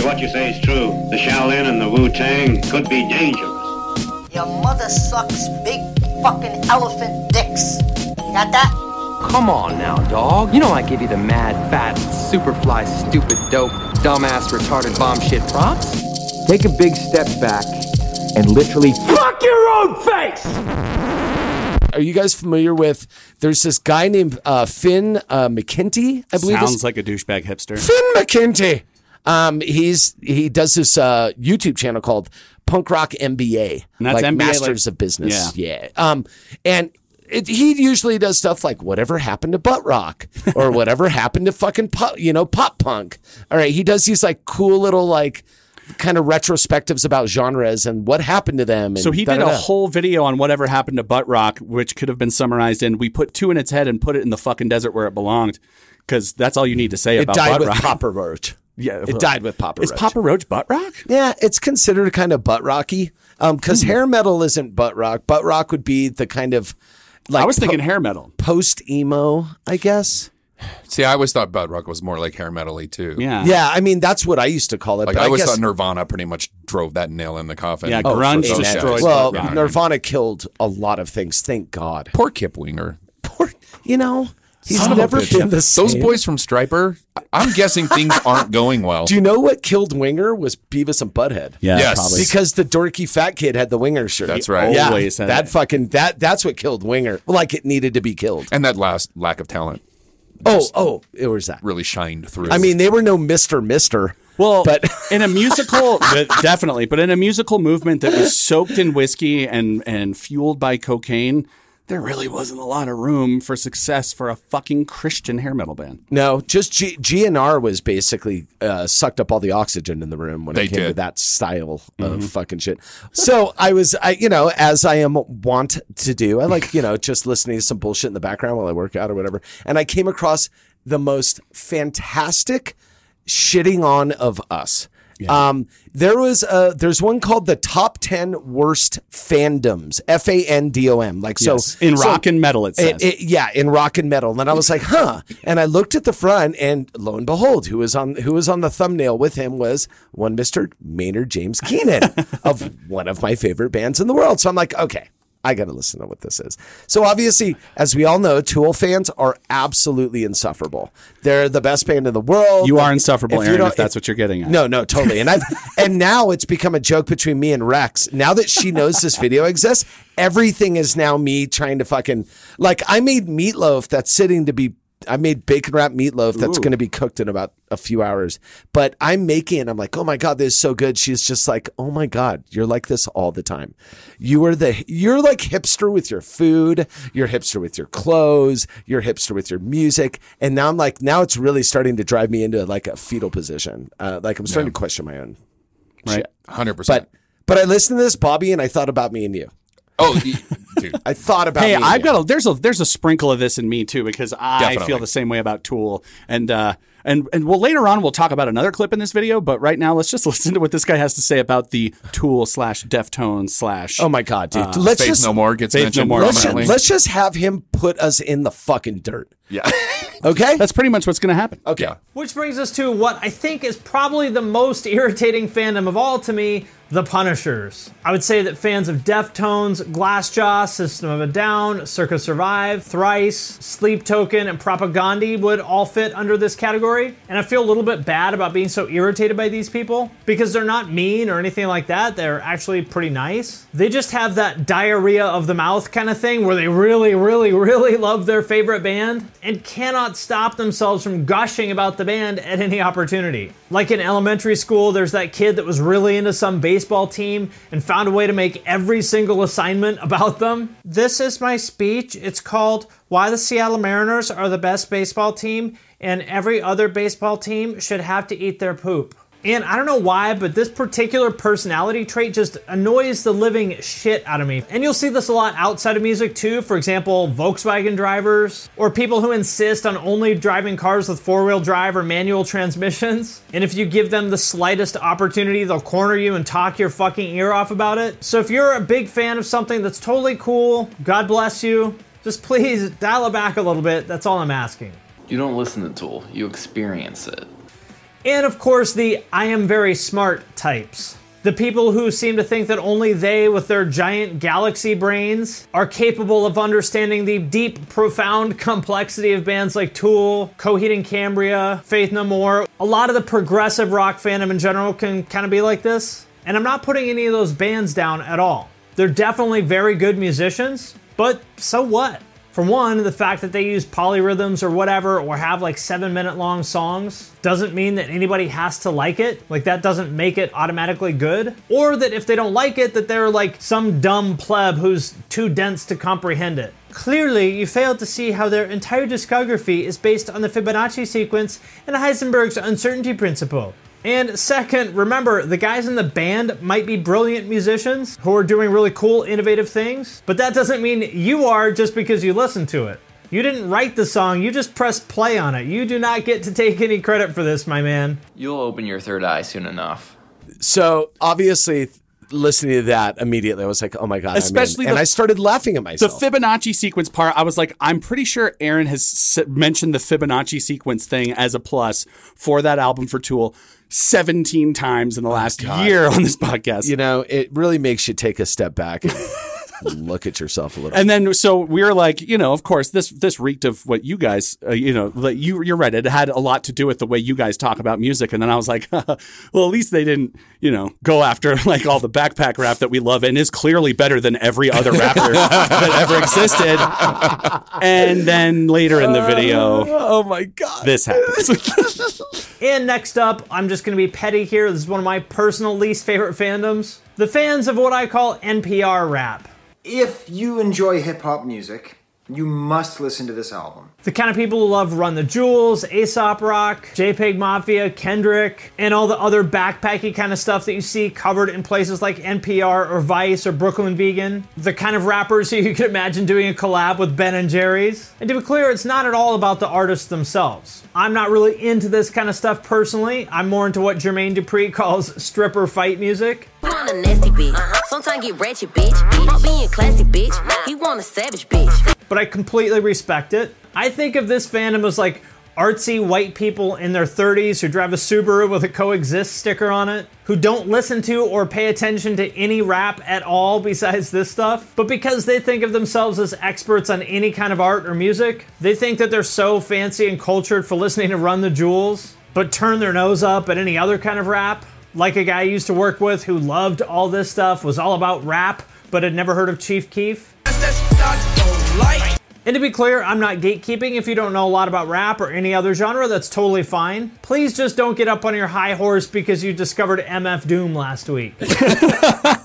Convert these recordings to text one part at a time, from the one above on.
If what you say is true, the Shaolin and the Wu Tang could be dangerous. Your mother sucks big fucking elephant dicks. Got that? Come on now, dog. You know I give you the mad, fat, superfly, stupid, dope, dumbass, retarded bomb shit props. Take a big step back and literally fuck your own face! Are you guys familiar with? There's this guy named uh, Finn uh, McKenty, I believe. Sounds is- like a douchebag hipster. Finn McKenty. Um, he's he does this uh, YouTube channel called Punk Rock MBA, And that's like MBA, Masters like- of Business. Yeah. Um, and it, he usually does stuff like whatever happened to butt rock or whatever happened to fucking pop, you know, pop punk. All right, he does these like cool little like kind of retrospectives about genres and what happened to them. And So he did a da-da-da. whole video on whatever happened to butt rock, which could have been summarized in "We put two in its head and put it in the fucking desert where it belonged," because that's all you need to say It about died butt with rock. Roach. Yeah, It died with Papa Roach. Is Roach. Papa Roach butt rock? Yeah, it's considered kind of butt rocky. Um, because hair metal isn't butt rock. Butt rock would be the kind of like I was thinking hair metal. post emo, I guess. See, I always thought butt rock was more like hair metal-y too. Yeah, Yeah, I mean that's what I used to call it. Like but I I, always guess, thought Nirvana pretty much drove that nail in the coffin. Yeah, Oh, grunge for sure. destroyed Well. Nirvana killed a lot of things. Thank God. Poor Kip Winger. Poor, you know, he's Son never been the same. Those boys from Stryper, I- I'm guessing things aren't going well. Do you know what killed Winger was Beavis and Butthead? Yeah, Yes. probably. Because the dorky fat kid had the Winger shirt. That's right. Yeah, Always had that it. fucking that that's what killed Winger. Like it needed to be killed. and that last lack of talent Oh, oh, it was that. really shined through. I mean, they were no Mister Mister. Well, But- in a musical, definitely, but in a musical movement that was soaked in whiskey and and fueled by cocaine, there really wasn't a lot of room for success for a fucking Christian hair metal band. No, just G- GNR was basically uh, sucked up all the oxygen in the room when They it came to that style of fucking shit. So I was, I you know, as I am wont to do, I like you know just listening to some bullshit in the background while I work out or whatever, and I came across the most fantastic shitting on of us. Um, there was a, there's one called the top 10 worst fandoms, F A N D O M. Like, so Yes. In so- rock and metal, it says. it- yeah, in rock and metal. And I was like, huh. And I looked at the front, and lo and behold, who was on who was on the thumbnail with him was one Mister Maynard James Keenan of one of my favorite bands in the world. So I'm like, okay. I got to listen to what this is. So obviously, as we all know, Tool fans are absolutely insufferable. They're the best band in the world. You are insufferable, you Aaron, if that's what you're getting at. No, no, totally. And I've and now it's become a joke between me and Rex. Now that she knows this video exists, everything is now me trying to fucking like I made meatloaf that's sitting to be I made bacon wrapped meatloaf that's going to be cooked in about a few hours. But I'm making I'm like, "Oh my god, this is so good." She's just like, "Oh my god, you're like this all the time. You are the you're like hipster with your food, you're hipster with your clothes, you're hipster with your music." And now I'm like, now it's really starting to drive me into like a fetal position. Uh, like I'm starting to question my own right? hundred percent. but but I listened to this, Bobby, and I thought about me and you. Oh, dude, I thought about Hey, me I've you. got a there's a there's a sprinkle of this in me too because I Definitely. feel the same way about Tool and uh and and well later on we'll talk about another clip in this video, but right now let's just listen to what this guy has to say about the Tool slash Deftones slash Oh my god, dude! Uh, let's Faith just No More gets Faith No mentioned More. let's just, let's just have him put us in the fucking dirt. yeah, Okay. That's pretty much what's going to happen. okay. yeah. Which brings us to what I think is probably the most irritating fandom of all to me the Punishers. I would say that fans of Deftones, Glassjaw, System of a Down, Circa Survive, Thrice, Sleep Token, and Propaganda would all fit under this category. And I feel a little bit bad about being so irritated by these people because they're not mean or anything like that. They're actually pretty nice. They just have that diarrhea of the mouth kind of thing where they really, really, really love their favorite band and cannot stop themselves from gushing about the band at any opportunity. Like in elementary school, there's that kid that was really into some baseball team and found a way to make every single assignment about them. This is my speech. It's called Why the Seattle Mariners Are the Best Baseball Team and Every Other Baseball Team Should Have to Eat Their Poop. And I don't know why, but this particular personality trait just annoys the living shit out of me. And you'll see this a lot outside of music too. For example, Volkswagen drivers or people who insist on only driving cars with four wheel drive or manual transmissions. And if you give them the slightest opportunity, they'll corner you and talk your fucking ear off about it. So if you're a big fan of something that's totally cool, God bless you. Just please dial it back a little bit. That's all I'm asking. You don't listen to Tool, you experience it. And of course, the I am very smart types. The people who seem to think that only they, with their giant galaxy brains, are capable of understanding the deep, profound complexity of bands like Tool, Coheed and Cambria, Faith No More. A lot of the progressive rock fandom in general can kind of be like this. And I'm not putting any of those bands down at all. They're definitely very good musicians, but so what? For one, the fact that they use polyrhythms or whatever, or have like seven minute long songs, doesn't mean that anybody has to like it. Like, that doesn't make it automatically good. Or that if they don't like it, that they're like some dumb pleb who's too dense to comprehend it. Clearly, you failed to see how their entire discography is based on the Fibonacci sequence and Heisenberg's uncertainty principle. And second, remember, the guys in the band might be brilliant musicians who are doing really cool, innovative things, but that doesn't mean you are just because you listen to it. You didn't write the song, you just pressed play on it. You do not get to take any credit for this, my man. You'll open your third eye soon enough. So obviously, listening to that immediately, I was like, "Oh my god!" I'm in. Especially and the- I started laughing at myself. The. Fibonacci sequence part, I was like, I'm pretty sure Aaron has mentioned the Fibonacci sequence thing as a plus for that album for Tool 17 times in the oh last year on this podcast. you know, it really makes you take a step back and look at yourself a little. And then, so we were like, you know, of course, this this reeked of what you guys, uh, you know, like you you're right. It had a lot to do with the way you guys talk about music. And then I was like, well, at least they didn't, you know, go after like all the backpack rap that we love and is clearly better than every other rapper that ever existed. And then later in the video, oh my god, this happens. And next up, I'm just going to be petty here. This is one of my personal least favorite fandoms. The fans of what I call NPR rap. If you enjoy hip hop music, you must listen to this album. The kind of people who love Run the Jewels, Aesop Rock, JPEG Mafia, Kendrick, and all the other backpacky kind of stuff that you see covered in places like NPR or Vice or Brooklyn Vegan. The kind of rappers who you could imagine doing a collab with Ben and Jerry's. And to be clear, it's not at all about the artists themselves. I'm not really into this kind of stuff personally. I'm more into what Jermaine Dupri calls stripper fight music. A nasty bitch. Sometimes get ratchet, bitch. Fuck being a classy, bitch. He want a savage, bitch. But I completely respect it. I think of this fandom as like artsy white people in their 30s who drive a Subaru with a coexist sticker on it, who don't listen to or pay attention to any rap at all besides this stuff, but because they think of themselves as experts on any kind of art or music, they think that they're so fancy and cultured for listening to Run the Jewels, but turn their nose up at any other kind of rap. Like a guy I used to work with who loved all this stuff, was all about rap, but had never heard of Chief Keef. And to be clear, I'm not gatekeeping. If you don't know a lot about rap or any other genre, that's totally fine. Please just don't get up on your high horse because you discovered MF Doom last week.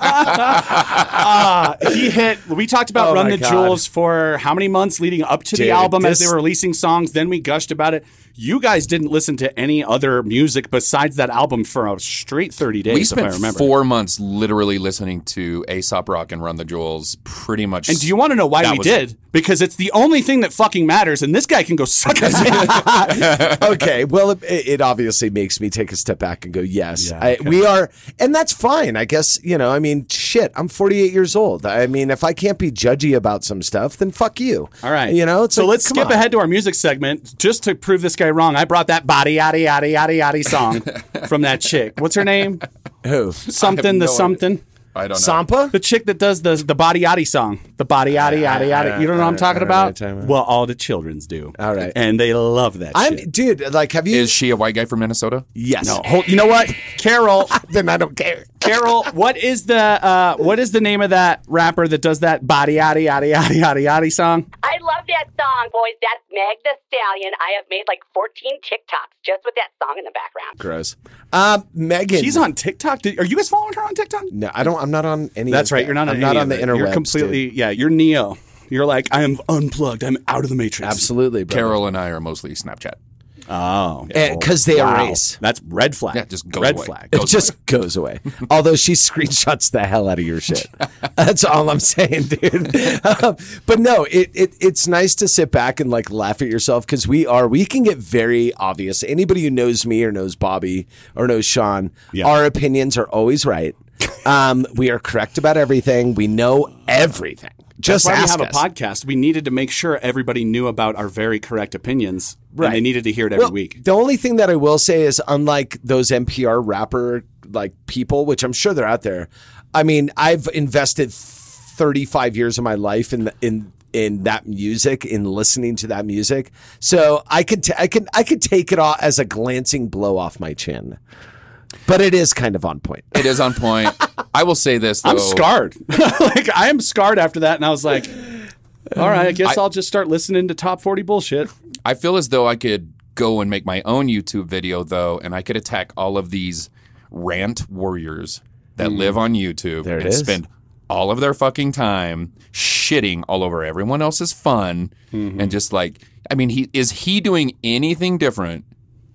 Ah, he hit. We talked about Oh Run the God. Jewels for how many months leading up to the Dude, album as they were releasing songs. Then we gushed about it. You guys didn't listen to any other music besides that album for a straight thirty days. we if I spent remember. four months literally listening to Aesop Rock and Run the Jewels pretty much. And do you want to know why we was did? Because it's the only thing that fucking matters, and this guy can go suck his okay, well, it, it obviously makes me take a step back and go, yes, Yeah, I, we are, and that's fine. I guess you know. I mean, shit. I'm 48 years old. I mean, if I can't be judgy about some stuff, then fuck you. All right. You know. It's so like, let's skip on. ahead to our music segment just to prove this guy wrong. I brought that body yaddy yaddy yaddy yaddy song from that chick. What's her name? Who? Something the no idea. something. I don't know. Sampa? The chick that does the the body yaddy song, the body yaddy yaddy yaddy. Ah, you don't know what I'm ah, talking I don't know what about? talking about. Well, all the childrens do. All right. and they love that. I'm, shit. dude. Like, have you? Is she a white guy from Minnesota? yes. No, hold, you know what, Carol? then I don't care. Carol, what is the uh, what is the name of that rapper that does that body yaddy yaddy yaddy yaddy yaddy song? I love that song, boys. That's Meg the Stallion. I have made like 14 TikToks just with that song in the background. Gross. Um, Megan. She's on TikTok. Did- Are you guys following her on TikTok? No, I don't. I'm not on any. That's of right. that. You're not. I'm on not on of the it. interwebs. You're dude. completely. Yeah, you're Neo. You're like I am unplugged. I'm out of the matrix. Absolutely, bro. Carol and I are mostly Snapchat. Oh, because they Wow. erase. That's red flag. Yeah, just goes red away. flag. It just goes away. Although she screenshots the hell out of your shit. That's all I'm saying, dude. Um, but no, it, it it's nice to sit back and like laugh at yourself because we are we can get very obvious. Anybody who knows me or knows Bobby or knows Sean, Yeah. our opinions are always right. Um, we are correct about everything. We know everything. Just That's why ask we have us. a podcast. We needed to make sure everybody knew about our very correct opinions. Right. And they needed to hear it every Well, week. The only thing that I will say is, unlike those NPR rapper like people, which I'm sure they're out there. I mean, I've invested 35 years of my life in the, in in that music, in listening to that music. So I could t- I can I could take it all as a glancing blow off my chin, but it is kind of on point. It is on point. I will say this though. I'm scarred. like I am scarred after that, and I was like, all right, I guess I- will just start listening to top 40 bullshit. I feel as though I could go and make my own YouTube video though, and I could attack all of these rant warriors that hmm. live on YouTube and is. spend all of their fucking time shitting all over everyone else's fun mm-hmm. and just like I mean he is he doing anything different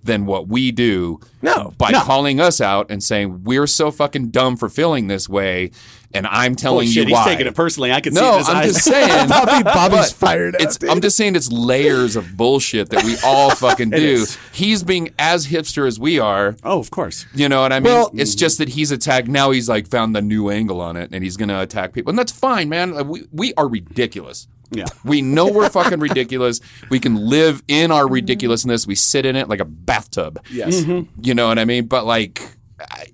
than what we do No, by no. calling us out and saying we're so fucking dumb for feeling this way and I'm telling Bullshit, you why. he's taking it personally. I can see it no, in his I'm eyes. just saying. Bobby- Bobby's fired up, It's, dude. I'm just saying it's layers of bullshit that we all fucking do. is. He's being as hipster as we are. oh, of course. You know what I mean? Well- it's just that he's attacked. Now he's like found the new angle on it, and he's gonna attack people, and that's fine, man. We we are ridiculous. Yeah. We know we're fucking ridiculous. We can live in our ridiculousness. We sit in it like a bathtub. Yes. You know what I mean? But like, I,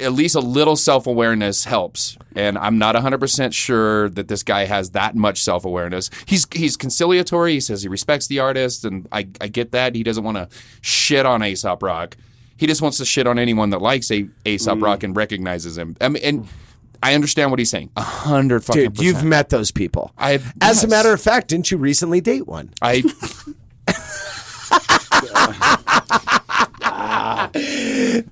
at least a little self awareness helps. And I'm not 100% sure that this guy has that much self awareness. He's he's conciliatory. He says he respects the artist, and I, I get that. He doesn't want to shit on Aesop Rock. He just wants to shit on anyone that likes a Aesop Mm. Rock and recognizes him. I mean, and I understand what he's saying. A hundred fucking Dude, you've percent. met those people. I- As a matter of fact, didn't you recently date one? I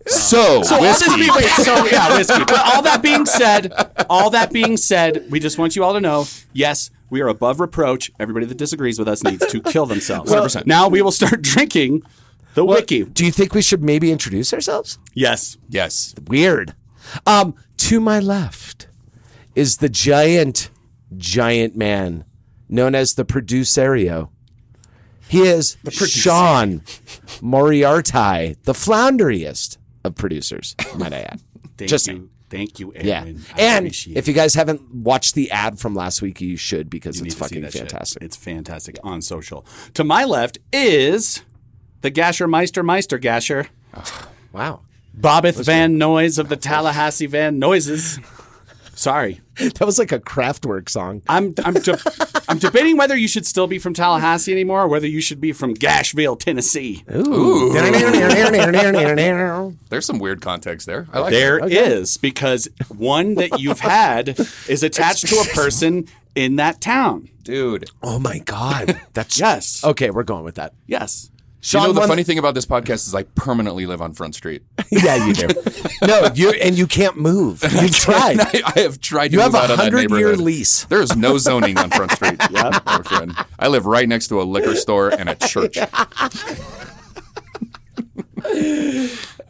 so, So all whiskey. this being, wait, so yeah, whiskey. But all that being said, all that being said, we just want you all to know, yes, we are above reproach. Everybody that disagrees with us needs to kill themselves. 100%. Now we will start drinking the wiki. Do you think we should maybe introduce ourselves? Yes. yes. Weird. Um, to my left is the giant, giant man known as the Producerio. He is Sean Moriarty, the flounderiest of producers, might I add. Thank Just you. saying. Thank you, Yeah. Aaron. I And if you guys haven't watched the ad from last week, you should because You it's need to see fucking that shit. fantastic. It's fantastic on social. To my left is the Gasher Meister Meister Gasher. Wow. Bobbeth Van Noise of the Tallahassee Van Noises. Sorry. That was like a Kraftwerk song. I'm I'm de- I'm debating whether you should still be from Tallahassee anymore or whether you should be from Gashville, Tennessee. Ooh. There's some weird context there. I like There that. is because one that you've had is attached to a person in that town. dude. oh my God. That's Yes. okay. We're going with that. Yes. You know the funny thing about this podcast is I permanently live on Front Street. Yeah, you do. no, you and you can't move. You've tried. I, I have tried to You have a out of that hundred year lease. There is no zoning on Front Street. yeah, my friend. I live right next to a liquor store and a church.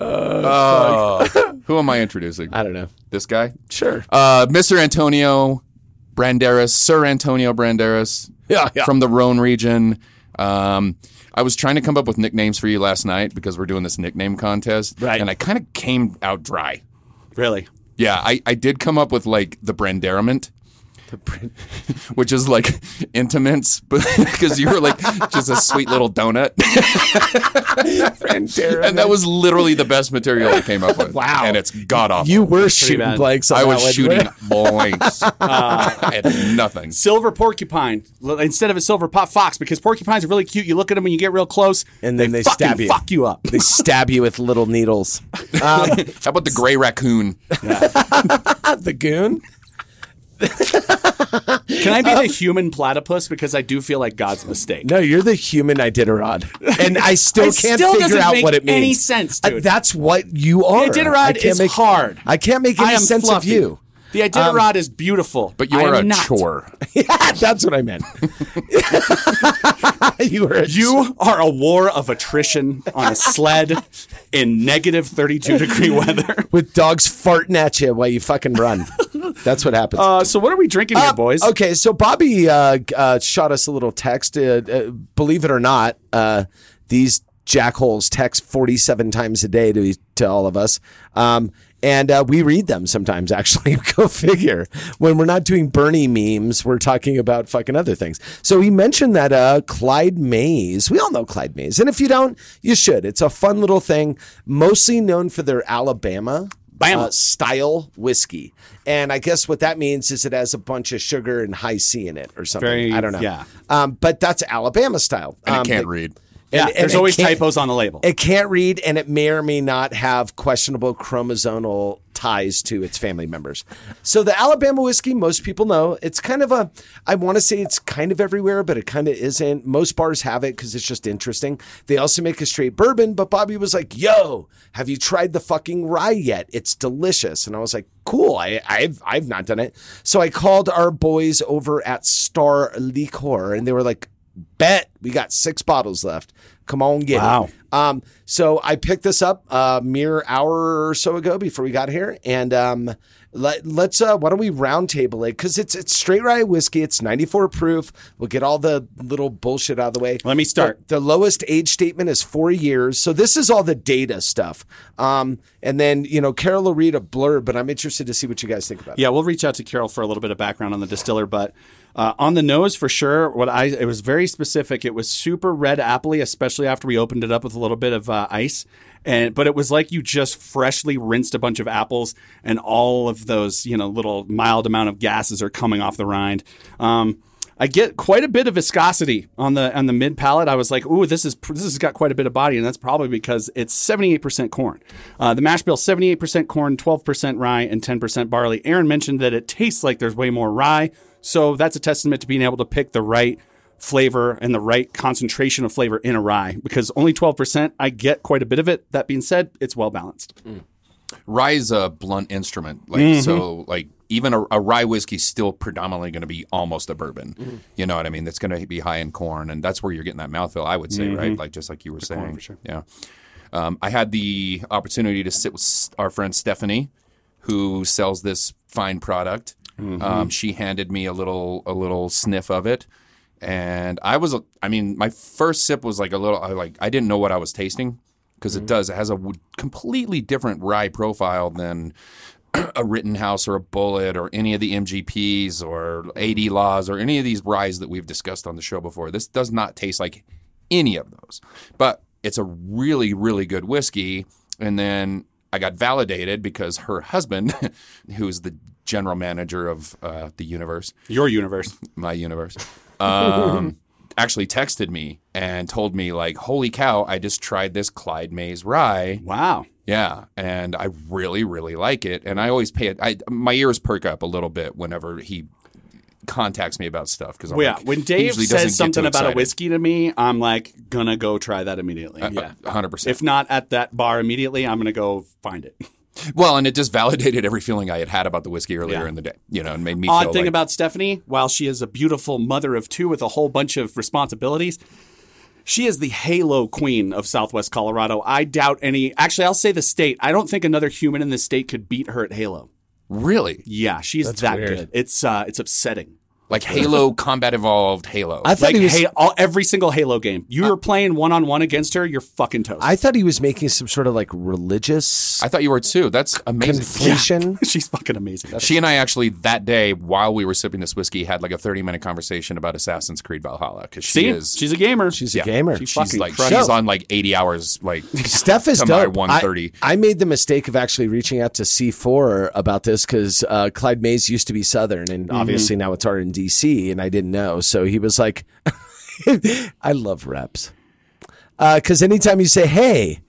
Uh, who am I introducing? I don't know. This guy? Sure. Uh, Mr. Antonio Branderas, Sir Antonio Branderas Yeah, yeah. from the Rhone region. Um, I was trying to come up with nicknames for you last night because we're doing this nickname contest. Right. And I kind of came out dry. Really? Yeah, I, I did come up with like the Branderiment. Which is like intimates, but because you were like just a sweet little donut, and that was literally the best material I came up with. Wow. and it's god awful. You were shooting bad. blanks. I was shooting weren't blanks at nothing. Silver porcupine instead of a silver pot fox because porcupines are really cute. You look at them when you get real close, And then they fucking stab you. fuck you up. They stab you with little needles. Um, How about the gray raccoon? the goon. Can I be the human platypus because I do feel like God's mistake? No, you're the human Iditarod, and I still It can't still figure doesn't out make what it means. any sense, Uh, dude. that's what you are. Iditarod I can't is make, hard. I can't make I any am sense fluffy. of you. The Iditarod is beautiful, But you are a not. chore. yeah, that's what I meant. you were. A You are a war of attrition on a sled in negative 32 degree weather. with dogs farting at you while you fucking run. That's what happens. Uh, so what are we drinking here, Uh, boys? Okay, so Bobby uh, uh, shot us a little text. Uh, uh, believe it or not, uh, these jackholes text 47 times a day to, to all of us. Um, and uh, we read them sometimes, actually. Go figure. When we're not doing Bernie memes, we're talking about fucking other things. So he mentioned that uh, Clyde Mays, we all know Clyde Mays. And if you don't, you should. It's a fun little thing, mostly known for their Alabama Bama. uh, style whiskey. And I guess what that means is it has a bunch of sugar and Hi-C in it or something. Very- I don't know. yeah. Um, but that's Alabama style. And Um, it can't but- read. Yeah, and- and there's always typos on the label. It can't read, and it may or may not have questionable chromosomal ties to its family members. So the Alabama whiskey, most people know, it's kind of a. I want to say it's kind of everywhere, but it kind of isn't. Most bars have it because it's just interesting. They also make a straight bourbon, but Bobby was like, "Yo, have you tried the fucking rye yet? It's delicious." And I was like, "Cool, I, I've I've not done it." So I called our boys over at Star Liquor, and they were like, bet we got six bottles left. Come on, get Wow. it. Um, so I picked this up a mere hour or so ago before we got here, and um, let, let's uh, why don't we roundtable it because it's it's straight rye whiskey. It's 94 proof. We'll get all the little bullshit out of the way. Let me start. The, the lowest age statement is four years. So this is all the data stuff. Um, and then you know Carol will read a blurb, but I'm interested to see what you guys think about. it. Yeah, we'll reach out to Carol for a little bit of background on the distiller, but uh, on the nose for sure. What I it was very specific. It was super red appley, especially after we opened it up with a little bit of uh, ice. And but it was like you just freshly rinsed a bunch of apples, and all of those you know little mild amount of gases are coming off the rind. Um, I get quite a bit of viscosity on the on the mid palate. I was like, "Ooh, this is this has got quite a bit of body," and that's probably because it's seventy eight percent corn. Uh, the mash bill seventy eight percent corn, twelve percent rye, and ten percent barley. Aaron mentioned that it tastes like there's way more rye, so that's a testament to being able to pick the right flavor and the right concentration of flavor in a rye. Because only twelve percent, I get quite a bit of it. That being said, it's well balanced. Rye is a blunt instrument. Like Mhm. so, like even a, a rye whiskey is still predominantly going to be almost a bourbon. Mm-hmm. You know what I mean? That's going to be high in corn, and that's where you're getting that mouthfeel. I would say, right? Mhm. Like just like you were corn, saying, for sure. Yeah. Um, I had the opportunity to sit with our friend Stephanie, who sells this fine product. Mm-hmm. Um, she handed me a little a little sniff of it, and I was I mean my first sip was like a little I like I didn't know what I was tasting because Mm-hmm. it does it has a w- completely different rye profile than a Rittenhouse or a Bulleit or any of the MGPs or AD Laws or any of these ryes that we've discussed on the show before. This does not taste like any of those, but it's a really really good whiskey. And then I got validated because her husband, who's the general manager of uh, the universe, Your universe. my universe, um, actually texted me and told me like, "Holy cow! I just tried this Clyde Mays rye. Wow. Yeah, and I really, really like it. And I always pay it. I my ears perk up a little bit whenever he contacts me about stuff because Well, yeah, when Dave says something about a whiskey to me, I'm like gonna go try that immediately. Uh, uh, 100%. If not at that bar immediately, I'm gonna go find it. Well, and it just validated every feeling I had had about the whiskey earlier Yeah. in the day. You know, and made me Odd feel thing like, about Stephanie, while she is a beautiful mother of two with a whole bunch of responsibilities, she is the halo queen of Southwest Colorado. I doubt any. Actually, I'll say the state. I don't think another human in the state could beat her at Halo. really Yeah, she's That's that weird. good. It's uh, it's upsetting. Like Halo Combat Evolved Halo. I thought Like he was. hey, all, every single Halo game, you were playing one on one against her, you're fucking toast. I thought he was making some sort of like religious I thought you were too. That's amazing. conflation. she's fucking amazing. She and I actually that day while we were sipping this whiskey had like a 30 minute conversation about Assassin's Creed Valhalla because she See, is she's a gamer. She's yeah, a gamer. She she's fucking like crushes. she's on like 80 hours like Steph is dope. 130. I, I made the mistake of actually reaching out to C4 about this because uh, Clyde Mays used to be Southern, and obviously now it's art in DC, and I didn't know. So he was like, "I love reps," uh, because anytime you say, "Hey."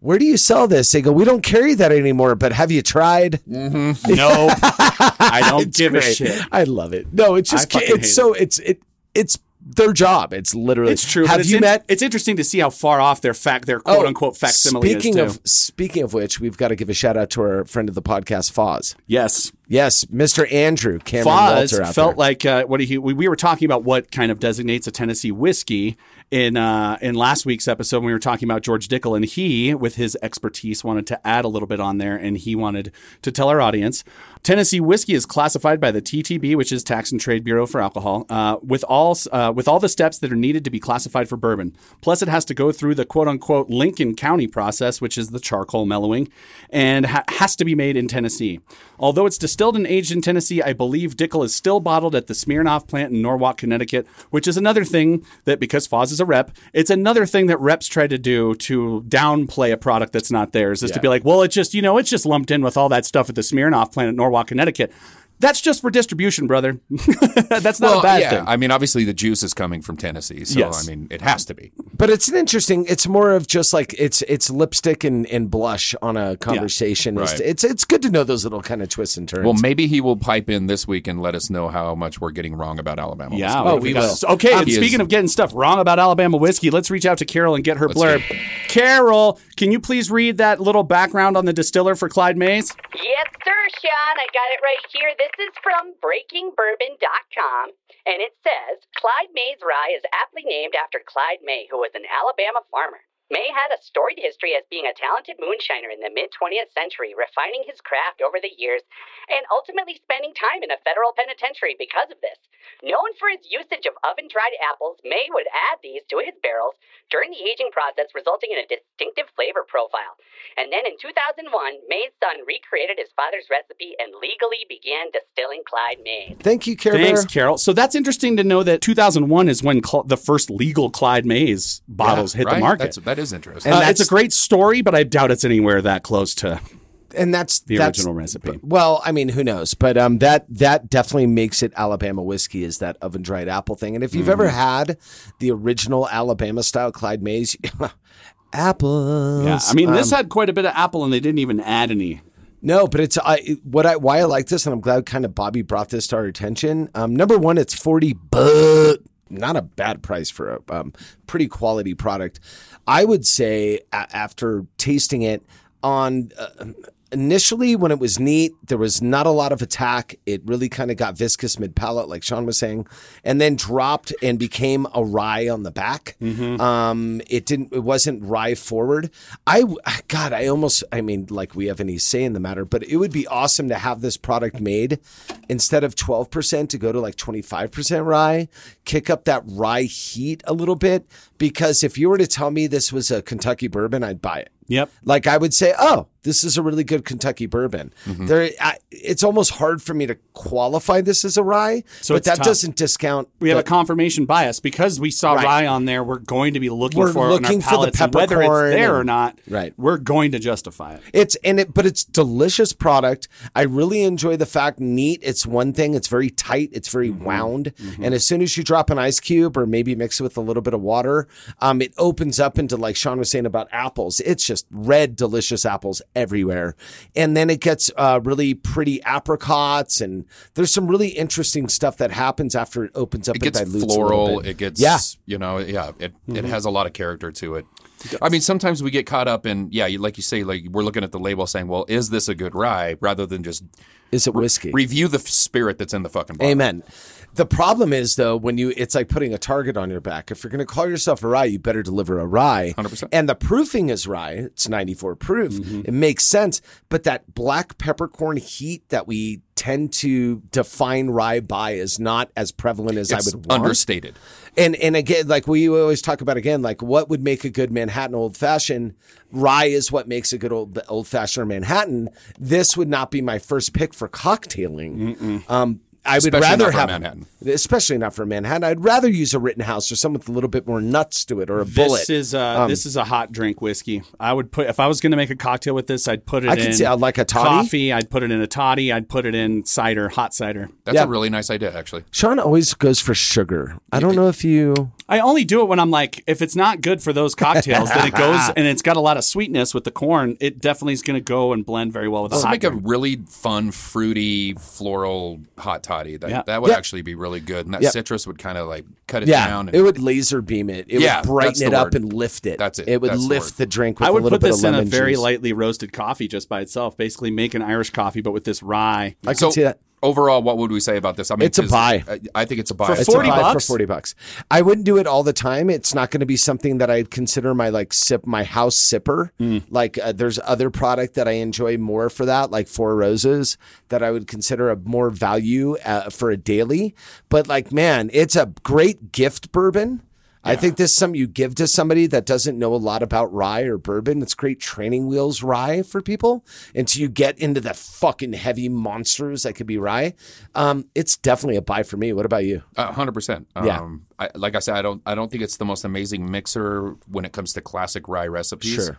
Where do you sell this? They go, we don't carry that anymore, but have you tried? Mm-hmm. no, I don't give a shit. I love it. No, it's just it's so it's it it's their job. It's literally It's true. Have it's you in- met It's interesting to see how far off their fact, their quote unquote facsimile Oh, Speaking is too. of speaking of which, we've got to give a shout out to our friend of the podcast, Foz. yes, Yes, Mr. Andrew Cameron Foz Walter felt there. like uh, what he we, we were talking about what kind of designates a Tennessee whiskey in uh, in last week's episode when we were talking about George Dickel and he with his expertise wanted to add a little bit on there and he wanted to tell our audience Tennessee whiskey is classified by the TTB which is Tax and Trade Bureau for alcohol uh, with all uh, with all the steps that are needed to be classified for bourbon. Plus it has to go through the quote unquote Lincoln County process which is the charcoal mellowing and ha- has to be made in Tennessee. Although it's distilled and aged in Tennessee I believe Dickel is still bottled at the Smirnoff plant in Norwalk Connecticut which is another thing that because Foz is a rep it's another thing that reps try to do to downplay a product that's not theirs is to be like well it's just you know it's just lumped in with all that stuff at the Smirnoff plant at Norwalk Connecticut that's just for distribution brother that's not well, a bad yeah. thing I mean, obviously the juice is coming from Tennessee, so Yes. I mean, it has to be. But it's an interesting. It's more of just like it's it's lipstick and, and blush on a conversation. It's, Right. it's it's good to know those little kind of twists and turns. Well, maybe he will pipe in this week and let us know how much we're getting wrong about Alabama. Yeah. whiskey. what oh, if got- Okay. and He is- speaking of getting stuff wrong about Alabama whiskey, let's reach out to Carol and get her Let's blurb. Carol, can you please read that little background on the distiller for Clyde Mays? Yes, sir, Sean. I got it right here. This is from BreakingBourbon.com, and it says Clyde May's rye is aptly named after Clyde May, who was an Alabama farmer. May had a storied history as being a talented moonshiner in the mid 20th century, refining his craft over the years and ultimately spending time in a federal penitentiary because of this. Known for his usage of oven dried apples, May would add these to his barrels during the aging process, resulting in a distinctive flavor profile. And then in 2001, May's son recreated his father's recipe and legally began distilling Clyde Mays. Thank you, Care Thanks, Carol. So that's interesting to know that 2001 is when Cl- the first legal Clyde Mays bottles Yeah, hit the market. That's- that is interesting. Uh, And it's a great story, but I doubt it's anywhere that close to and that's the that's, original recipe. Well, I mean, who knows? But um, that that definitely makes it Alabama whiskey is that oven dried apple thing. And if you've ever Mm-hmm. had the original Alabama style Clyde Mays, apples. Yeah, I mean, this um, had quite a bit of apple, and they didn't even add any. No, but it's I what I why I like this, and I'm glad kind of Bobby brought this to our attention. Um, number one, it's forty bucks, not a bad price for a um, pretty quality product. I would say a- after tasting it on. Uh, Initially, when it was neat, there was not a lot of attack. It really kind of got viscous mid palate, like Sean was saying, and then dropped and became a rye on the back. Um, it didn't. It wasn't rye forward. I God, I almost. I mean, like we have any say in the matter, but it would be awesome to have this product made instead of twelve percent to go to like twenty five percent rye. Kick up that rye heat a little bit because if you were to tell me this was a Kentucky bourbon, I'd buy it. Yep. Like I would say, oh, this is a really good Kentucky bourbon. Mm-hmm. There, I, it's almost hard for me to qualify this as a rye, So but that tough. doesn't discount. We have a confirmation bias because we saw Right. rye on there. We're going to be looking We're for it looking on for the and whether it's peppercorn there or not. Right. We're going to justify it. It's and it, but it's delicious product. I really enjoy the fact neat. It's one thing. It's very tight. It's very Mm-hmm. wound. And as soon as you drop an ice cube or maybe mix it with a little bit of water, um, it opens up into like Sean was saying about apples. It's just red, delicious apples everywhere. And then it gets uh, really pretty apricots, and there's some really interesting stuff that happens after it opens up it and gets floral. It gets yeah. you know, yeah. It it Mhm. has a lot of character to it. I mean, sometimes we get caught up in yeah, like you say, like we're looking at the label saying, well, is this a good rye? Rather than just is it whiskey? review the spirit that's in the fucking bottle. Amen. The problem is though, when you it's like putting a target on your back. If you're going to call yourself a rye, you better deliver a rye. 100%. And the proofing is rye. It's 94 proof. Mm-hmm. It makes sense. But that black peppercorn heat that we tend to define rye by is not as prevalent as It's I would want. understated. And and again, like we always talk about again, like what would make a good Manhattan old fashioned? Rye is what makes a good old old fashioned or Manhattan. This would not be my first pick for cocktailing. Um, I would Especially rather not for have Manhattan. especially not for Manhattan. I'd rather use a Rittenhouse or something with a little bit more nuts to it or a Bulleit. This is uh, Um, this is a hot drink whiskey. I would put if I was going to make a cocktail with this, I'd put it I in could see- I'd like a toddy. coffee. I'd put it in a toddy. I'd put it in cider, hot cider. That's Yeah. a really nice idea, actually. Sean always goes for sugar. I don't know if you. I only do it when I'm like, if it's not good for those cocktails, then it goes and it's got a lot of sweetness with the corn. It definitely is going to go and blend very well with Let's the hot make a really fun, fruity, floral hot toddy. Body. That Yeah. that would Yeah. actually be really good, and that Yep. citrus would kind of like cut it Yeah, down. And, it would laser beam it. It Yeah, would brighten it up word. and lift it. That's it. It would That's lift word. the drink with I a would put this in a very juice. lightly roasted coffee just by itself. Basically, make an Irish coffee, but with this rye. I so can see that. Overall, what would we say about this? I mean, It's a buy. I, I think it's a buy. For It's a 40 buy bucks? for 40 bucks. I wouldn't do it all the time. It's not going to be something that I'd consider my like sip my house sipper. Hmm. Like uh, there's other product that I enjoy more for that like Four Roses that I would consider a more value uh, for a daily. But like man, it's a great gift bourbon. I think this is something you give to somebody that doesn't know a lot about rye or bourbon. It's great training wheels rye for people until you get into the fucking heavy monsters that could be rye. Um, it's definitely a buy for me. What about you? A hundred percent. Yeah. Um, I, like I said, I don't. I don't think it's the most amazing mixer when it comes to classic rye recipes. Sure.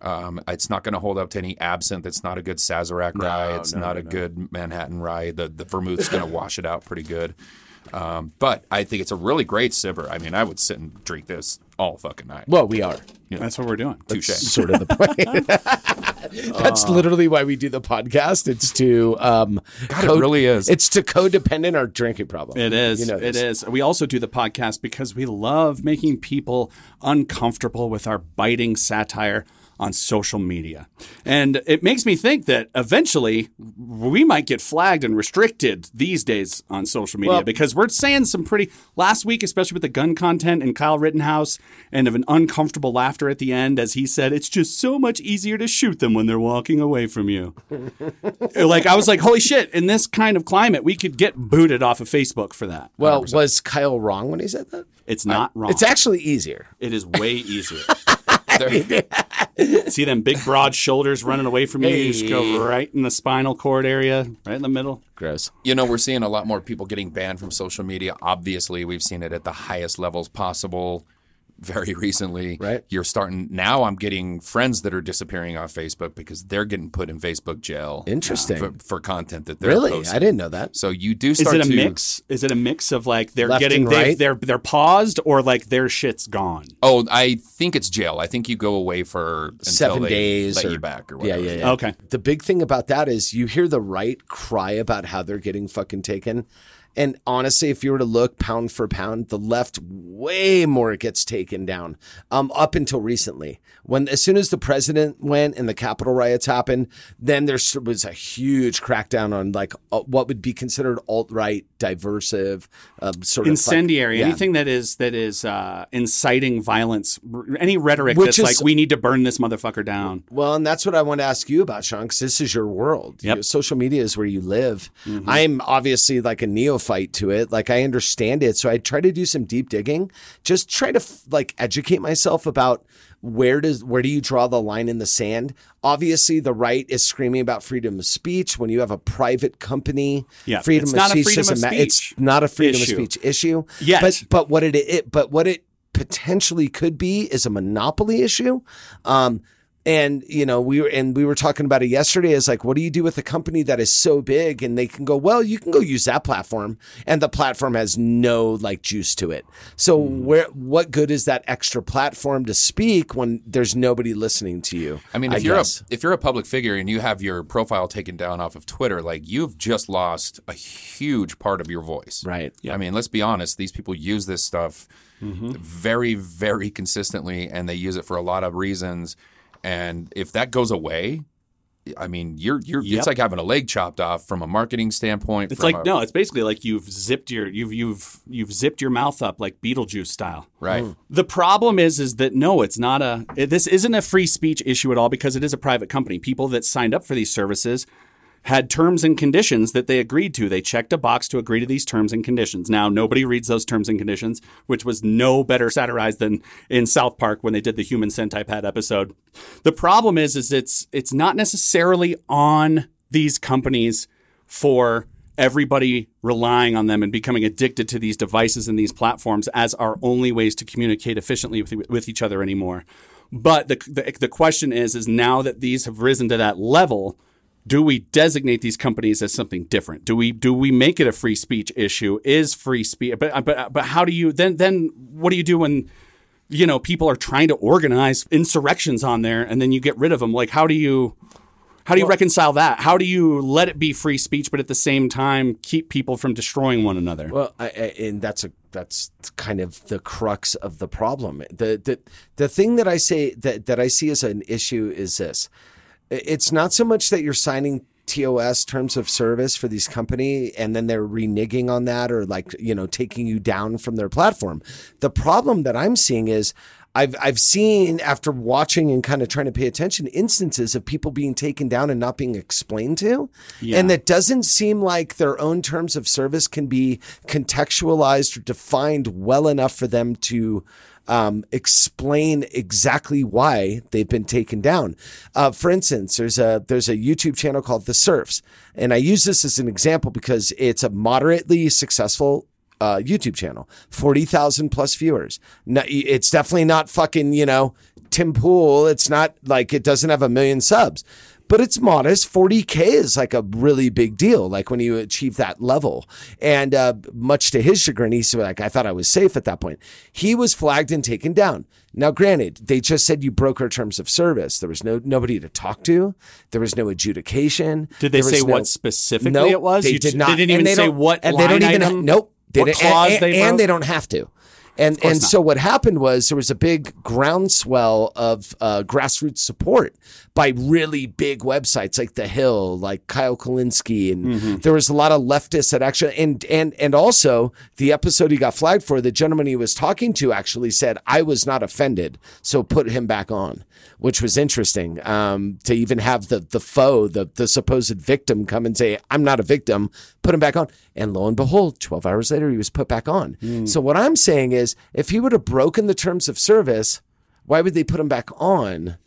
Um, it's not going to hold up to any absinthe. It's not a good Sazerac rye. It's no, not no, a no. good Manhattan rye. The the vermouth's going to wash it out pretty good. Um, but I think it's a really great sipper. I mean, I would sit and drink this all fucking night. Well, we are. That's what we're doing. Touche. Sort of the point. That's literally why we do the podcast. It's to um God, it really is. It's to codependent our drinking problem. It is. You know it is. We also do the podcast because we love making people uncomfortable with our biting satire on social media. And it makes me think that eventually we might get flagged and restricted these days on social media Well- because we're saying some pretty last week especially with the gun content and Kyle Rittenhouse and of an uncomfortable laughter at the end as he said it's just so much easier to shoot them when they're walking away from you. like I was like holy shit in this kind of climate we could get booted off of Facebook for that. Well, was Kyle wrong when he said that? It's not wrong. It's actually easier. It is way easier. See them big broad shoulders running away from you. You just go right in the spinal cord area, right in the middle. Gross. You know, we're seeing a lot more people getting banned from social media. Obviously, we've seen it at the highest levels possible very recently. Right. You're starting now I'm getting friends that are disappearing off Facebook because they're getting put in Facebook jail. Uh, Interesting. For, for content that they're Really? posting. I didn't know that. So you do Is start it a to mix? Is it a mix of like they're Left getting and they, right? they're they're paused or like their shit's gone? Oh, I think it's jail. I think you go away for until Seven they days let or you back or yeah, yeah, yeah. Okay. The big thing about that is you hear the right cry about how they're getting fucking taken. And honestly, if you were to look pound for pound, the left way more gets taken down. Um, up until recently, when as soon as the president went and the Capitol riots happened, then there was a huge crackdown on like uh, what would be considered alt right, diversive, um, sort of like- Incendiary, yeah. anything that is that is uh, inciting violence, r- any rhetoric Which that's is- like we need to burn this motherfucker down. Well, and that's what I want to ask you about, Sean, because this is your world. Yep. You- social media is where you live. Mm-hmm. I'm obviously like a neophyte to it. Like I understand it, so I try to do some deep digging. Just try to f- like educate myself about where does where do you draw the line in the sand? Obviously, the right is screaming about freedom of speech when you have a private company. Yeah, freedom of not a speech freedom doesn't of ma- It's not a freedom issue. of speech issue. Yet. but but what it, it but what it potentially could be is a monopoly issue. Um, and you know we were and we were talking about it yesterday. Is like, what do you do with a company that is so big and they can go, well, you can go use that platform, and the platform has no like juice to it. So Hmm. where what good is that extra platform to speak when there's nobody listening to you? I mean, if you're guess. a if you're a public figure and you have your profile taken down off of Twitter, like you've just lost a huge part of your voice. right, yeah. I mean, let's be honest. These people use this stuff Mm-hmm. very, very consistently, and they use it for a lot of reasons. And if that goes away, I mean, you're you're Yep. it's like having a leg chopped off from a marketing standpoint. It's like a- no, it's basically like you've zipped your you've you've you've zipped your mouth up like Beetlejuice style. right. The problem is is that no, it's not a this isn't a free speech issue at all because it is a private company. People that signed up for these services had terms and conditions that they agreed to. They checked a box to agree to these terms and conditions. Now, nobody reads those terms and conditions, which was no better satirized than in South Park when they did the human centipede episode. The problem is is it's it's not necessarily on these companies for everybody relying on them and becoming addicted to these devices and these platforms as our only ways to communicate efficiently with, with each other anymore. But the, the the question is is now that these have risen to that level, do we designate these companies as something different? Do we do we make it a free speech issue? Is free speech but uh, but uh, but how do you then then what do you do when you know people are trying to organize insurrections on there and then you get rid of them? Like how do you How do you reconcile that? How do you let it be free speech, but at the same time keep people from destroying one another? Well, I, I, and that's a that's kind of the crux of the problem. The the the thing that I say that that I see as an issue is this: it's not so much that you're signing TOS terms of service for these company and then they're reneging on that or like you know taking you down from their platform. The problem that I'm seeing is I've I've seen after watching and kind of trying to pay attention instances of people being taken down and not being explained to. Yeah. And that doesn't seem like their own terms of service can be contextualized or defined well enough for them to um, explain exactly why they've been taken down. Uh, for instance, there's a there's a YouTube channel called The Serfs, and I use this as an example because it's a moderately successful uh, YouTube channel, forty thousand plus viewers. It's definitely not fucking you know Tim Pool. It's not like it doesn't have a million subs. But it's modest. 40K is like a really big deal, like when you achieve that level. And uh, much to his chagrin, he's like, I thought I was safe at that point. He was flagged and taken down. Now, granted, they just said you broke our terms of service. There was no nobody to talk to. There was no adjudication. Did they say no- what specifically Nope, it was? They You did not. they didn't even they say what And they don't even. item, nope. They what didn't- clause and, they and broke? they don't have to. And and not. so what happened was there was a big groundswell of uh, grassroots support by really big websites like The Hill, like Kyle Kulinski, and Mm-hmm. there was a lot of leftists that actually and and and also the episode he got flagged for, the gentleman he was talking to actually said I was not offended, so put him back on, which was interesting. Um, to even have the the foe, the the supposed victim, come and say I'm not a victim, put him back on, and lo and behold, 12 hours later he was put back on. So what I'm saying is, if he would have broken the terms of service, why would they put him back on?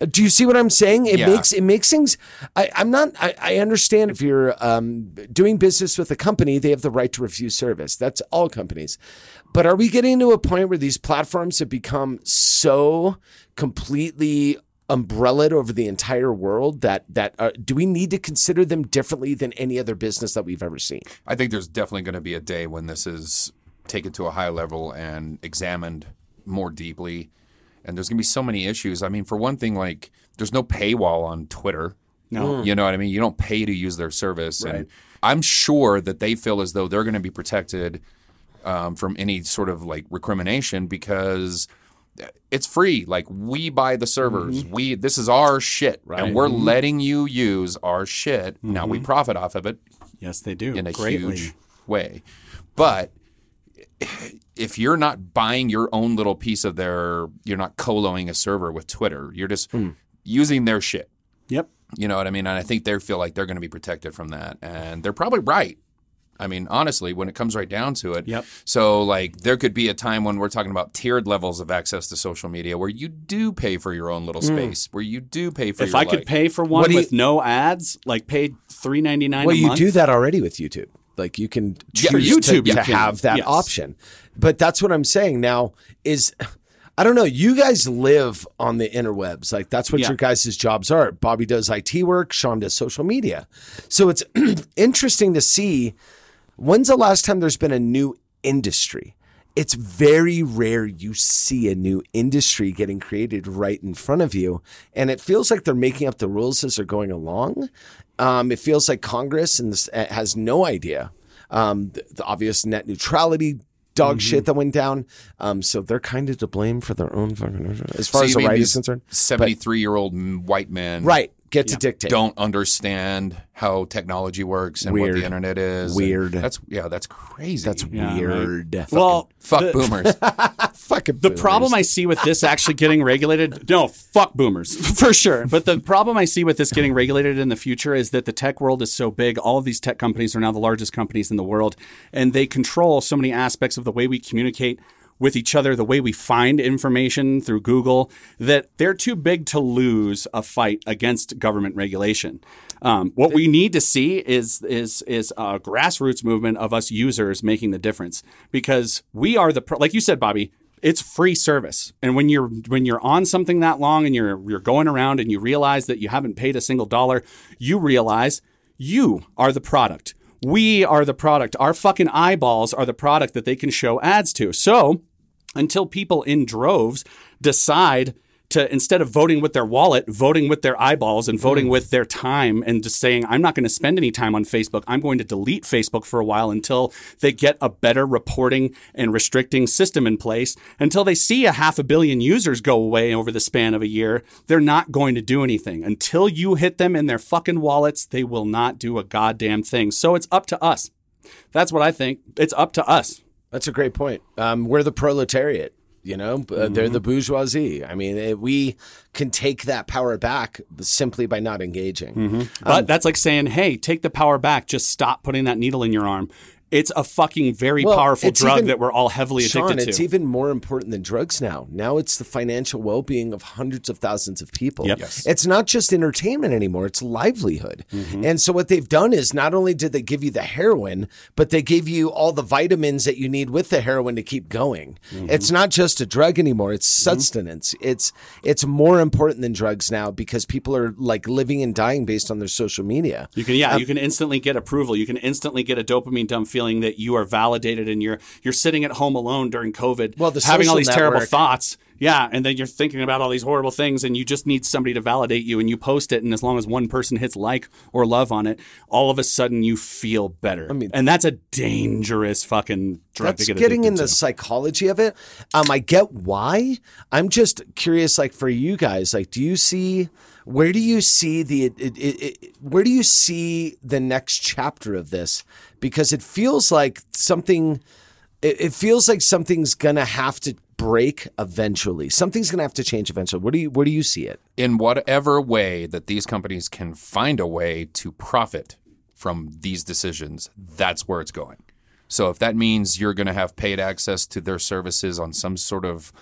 Uh, Do you see what I'm saying? It Yeah. makes it makes things. I, I'm not. I, I understand if you're um, doing business with a company, they have the right to refuse service. That's all companies. But are we getting to a point where these platforms have become so completely umbrellaed over the entire world that that uh, do we need to consider them differently than any other business that we've ever seen? I think there's definitely going to be a day when this is taken to a high level and examined more deeply. And there's going to be so many issues. I mean, for one thing, like there's no paywall on Twitter. No. You know what I mean? You don't pay to use their service. Right. And I'm sure that they feel as though they're going to be protected um, from any sort of like recrimination because it's free. Like we buy the servers. We this is our shit, Right. and we're Mhm. letting you use our shit. Now we Mhm. profit off of it Yes, they do. in a Greatly. huge way. But if you're not buying your own little piece of their, you're not coloing a server with Twitter. You're just using their shit. Yep. You know what I mean? And I think they feel like they're going to be protected from that, and they're probably right. I mean, honestly, when it comes right down to it. Yep. So, like, there could be a time when we're talking about tiered levels of access to social media where you do pay for your own little Mm. space, where you do pay for If your I could pay for one What do you- with no ads, like pay three ninety nine. Well, a you month, do that already with YouTube. Like you can Yeah, choose YouTube, to, you to can. have that Yes. option. But that's what I'm saying now is I don't know. You guys live on the interwebs. Like that's what Yeah. your guys' jobs are. Bobby does IT work, Sean does social media. So it's interesting to see when's the last time there's been a new industry? It's very rare you see a new industry getting created right in front of you. And it feels like they're making up the rules as they're going along. Um, it feels like Congress and this, uh, has no idea. Um, the, the obvious net neutrality dog Mhm. shit that went down. Um, so they're kind of to blame for their own fucking, as far So as the right is concerned. But- 73 year old white man, Right, get to dictate. Don't understand how technology works and what the internet is. and Weird. That's, yeah, that's crazy. That's Yeah, weird. right. Well, fuck the- boomers. Fucking The problem I see with this actually getting regulated, no, fuck boomers for sure. But the problem I see with this getting regulated in the future is that the tech world is so big. All of these tech companies are now the largest companies in the world, and they control so many aspects of the way we communicate with each other, the way we find information through Google, that they're too big to lose a fight against government regulation. Um, what we need to see is is is a grassroots movement of us users making the difference because we are the like you said, Bobby it's free service. And when you're when you're on something that long and you're you're going around and you realize that you haven't paid a single dollar, you realize you are the product. We are the product. Our fucking eyeballs are the product that they can show ads to. So, until people in droves decide to instead of voting with their wallet, voting with their eyeballs and voting Mm. with their time and just saying, I'm not going to spend any time on Facebook. I'm going to delete Facebook for a while until they get a better reporting and restricting system in place. Until they see a half a billion users go away over the span of a year, they're not going to do anything. Until you hit them in their fucking wallets, they will not do a goddamn thing. So it's up to us. That's what I think. It's up to us. That's a great point. Um, we're the proletariat. You know, uh, they're Mm-hmm. the bourgeoisie. I mean, eh, we can take that power back simply by not engaging. Mm-hmm. But that's like saying, hey, take the power back. Just stop putting that needle in your arm. It's a fucking very Well, powerful drug even- that we're all heavily Sean, addicted to. it's even more important than drugs now. Now it's the financial well-being of hundreds of thousands of people. Yep. Yes. It's not just entertainment anymore; it's livelihood. Mm-hmm. And so what they've done is not only did they give you the heroin, but they gave you all the vitamins that you need with the heroin to keep going. Mm-hmm. It's not just a drug anymore; it's sustenance. It's it's more important than drugs now because people are like living and dying based on their social media. You can, yeah, Um, you can instantly get approval. You can instantly get a dopamine dump feeling that you are validated, and you're you're sitting at home alone during COVID, Well, having all these terrible thoughts. Yeah, and then you're thinking about all these horrible things, and you just need somebody to validate you, and you post it, and as long as one person hits like or love on it, all of a sudden you feel better. I mean, and that's a dangerous fucking drug That's to get getting in the psychology of it. Um, I get why. I'm just curious, like for you guys, like, do you see where do you see the it, it, it, where do you see the next chapter of this? Because it feels like something. It, feels like something's gonna have to break eventually. Something's gonna have to change eventually. Where do you where do you see it? in whatever way that these companies can find a way to profit from these decisions, that's where it's going. So if that means you're to have paid access to their services on some sort of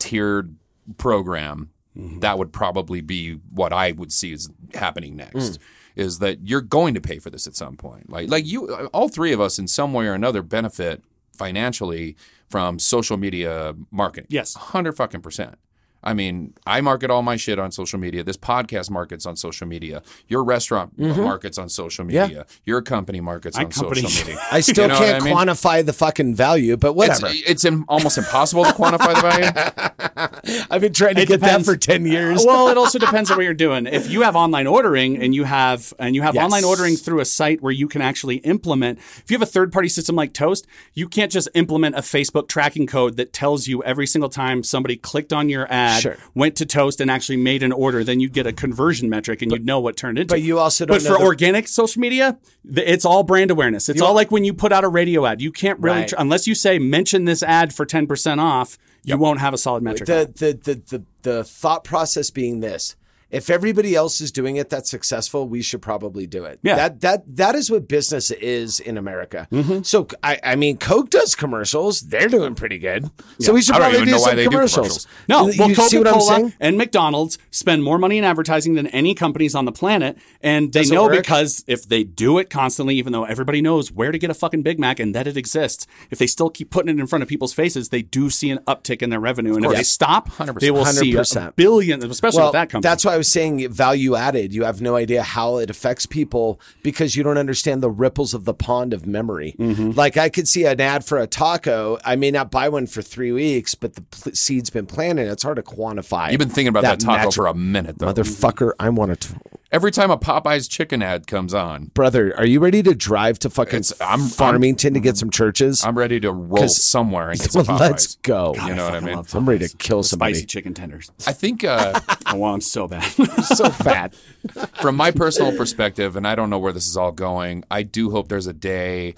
tiered program, mm-hmm. that would probably be what I would see is happening next. Mm. Is that you're going to pay for this at some point? Like, like you, all three of us, in some way or another, benefit financially from social media marketing. Yes, hundred fucking percent. I mean, I market all my shit on social media. This podcast markets on social media. Your restaurant Mhm. markets on social Yeah. media. Your company markets My on company- social media. I still You know can't I mean? quantify the fucking value, but whatever. It's, it's im- almost impossible to quantify the value. I've been trying to It get depends. that for ten years. well, it also depends on what you're doing. If you have online ordering and you have and you have Yes. online ordering through a site where you can actually implement, if you have a third party system like Toast, you can't just implement a Facebook tracking code that tells you every single time somebody clicked on your ad, Sure. went to Toast and actually made an order, then you'd get a conversion metric and you'd know what turned into. but you also don't But for the- organic social media, it's all brand awareness. It's You- all like when you put out a radio ad. You can't really Right. tr- unless you say mention this ad for 10% off, you won't have a solid metric. the, the, the, the, the thought process being this if everybody else is doing it that's successful we should probably do it Yeah. that that that is what business is in america mm-hmm. so I, I mean coke does commercials they're doing pretty good so we should I probably do some they do commercials. commercials. No, you well, see what i'm Coca-Cola and McDonald's spend more money in advertising than any companies on the planet, and they Does know work? because if they do it constantly, even though everybody knows where to get a fucking Big Mac and that it exists, if they still keep putting it in front of people's faces, they do see an uptick in their revenue, and if course. they stop, they will see a 100%. billion, especially well, with that company. That's why was saying value added. You have no idea how it affects people because you don't understand the ripples of the pond of memory. Mm-hmm. Like I could see an ad for a taco. I may not buy one for three weeks, but the pl- seed's been planted. It's hard to quantify. You've been thinking about that, taco magic- for a minute, though. Motherfucker, I want to. Every time a Popeyes chicken ad comes on, Brother, are you ready to drive to fucking I'm- Farmington to get some Church's? I'm ready to roll somewhere and get some Popeyes. Let's go. You know what I mean? I'm ready to kill somebody. spicy chicken tenders. I think uh, oh, well, I'm so bad. so fat. from my personal perspective, and I don't know where this is all going, I do hope there's a day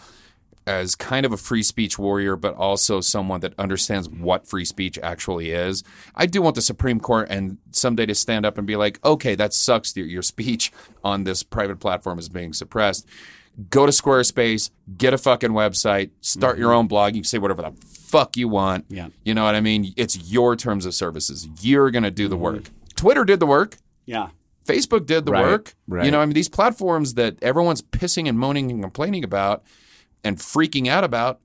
as kind of a free speech warrior, but also someone that understands what free speech actually is. I do want the Supreme Court and someday to stand up and be like, okay, that sucks. Your, your speech on this private platform is being suppressed. Go to Squarespace, get a fucking website, start your mm-hmm. own blog. You can say whatever the fuck you want. Yeah. You know what I mean? It's your terms of services. You're going to do the mm-hmm. work. Twitter did the work. yeah. Facebook did the Right, work. right. You know, I mean, these platforms that everyone's pissing and moaning and complaining about and freaking out about,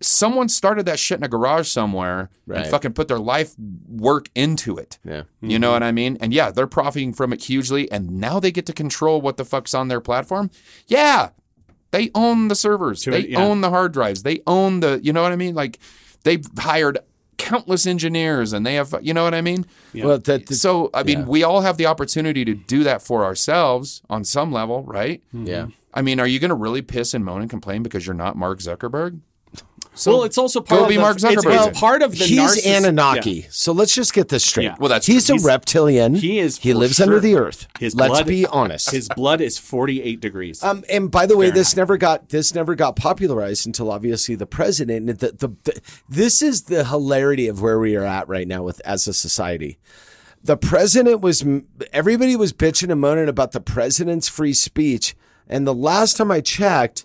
someone started that shit in a garage somewhere Right. and fucking put their life work into it. Yeah. You know mm-hmm. what I mean? And yeah, they're profiting from it hugely. And now they get to control what the fuck's on their platform. Yeah. They own the servers. To they it, yeah. own the hard drives. They own the, you know what I mean? Like they've hired countless engineers and they have you know what I mean? Well, that- that- so I mean, yeah. we all have the opportunity to do that for ourselves on some level, right? Mm-hmm. Yeah. I mean, are you going to really piss and moan and complain because you're not Mark Zuckerberg? So well, it's also part go of be the, Mark Zuckerberg. it's part of the He's narciss- Anunnaki. Yeah. So let's just get this straight. Yeah. Well, that's he's true. a He's- reptilian. He is. He lives sure- under the earth. His let's blood- be honest. His blood is 48 degrees. Um, and by the way, this never got this never got popularized until obviously the president. The, the, the, this is the hilarity of where we are at right now with as a society. The president was everybody was bitching and moaning about the president's free speech, and the last time I checked,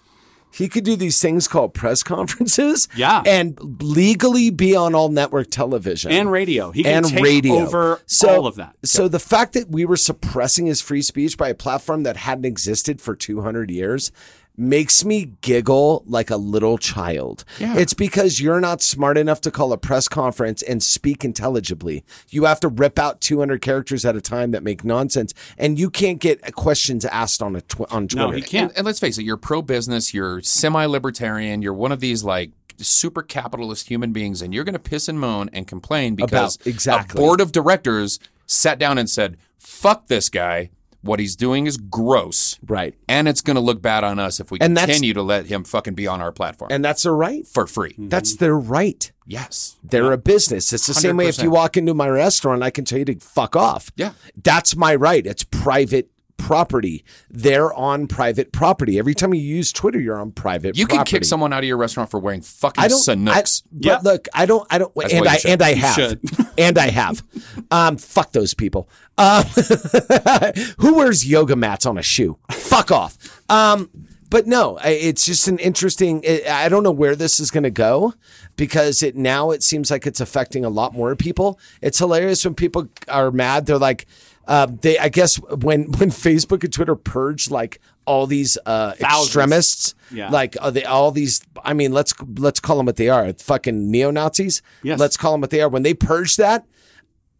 he could do these things called press conferences, Yeah. and legally be on all network television and radio. He can and take radio over so, all of that. So the fact that we were suppressing his free speech by a platform that hadn't existed for 200 years makes me giggle like a little child. Yeah. It's because you're not smart enough to call a press conference and speak intelligibly. You have to rip out 200 characters at a time that make nonsense and you can't get questions asked on a tw- on Twitter. And, and let's face it, you're pro business, you're semi libertarian, you're one of these like super capitalist human beings, and you're going to piss and moan and complain because About- exactly. a board of directors sat down and said, fuck this guy. What he's doing is gross. Right. And it's going to look bad on us if we And continue to let him fucking be on our platform And that's their right. for free. Mm-hmm. That's their right. Yes. They're a business. It's the same way if you walk into my restaurant, I can tell you to fuck off. Yeah. That's my right. It's private property. They're on private property. Every time you use Twitter, you're on private property. You can kick someone out of your restaurant for wearing fucking I don't. I, Sanuks. but look, I don't. I don't. That's and I and I have. and I have. Um, fuck those people. Um, who wears yoga mats on a shoe? Fuck off. Um, but no, it's just an interesting. I I don't know where this is going to go because it now it seems like it's affecting a lot more people. It's hilarious when people are mad. They're like, uh, they. I guess when when Facebook and Twitter purge like all these uh, extremists, Yeah. like uh, they, all these. I mean, let's let's call them what they are. Fucking neo Nazis. Yes. Let's call them what they are. When they purge that,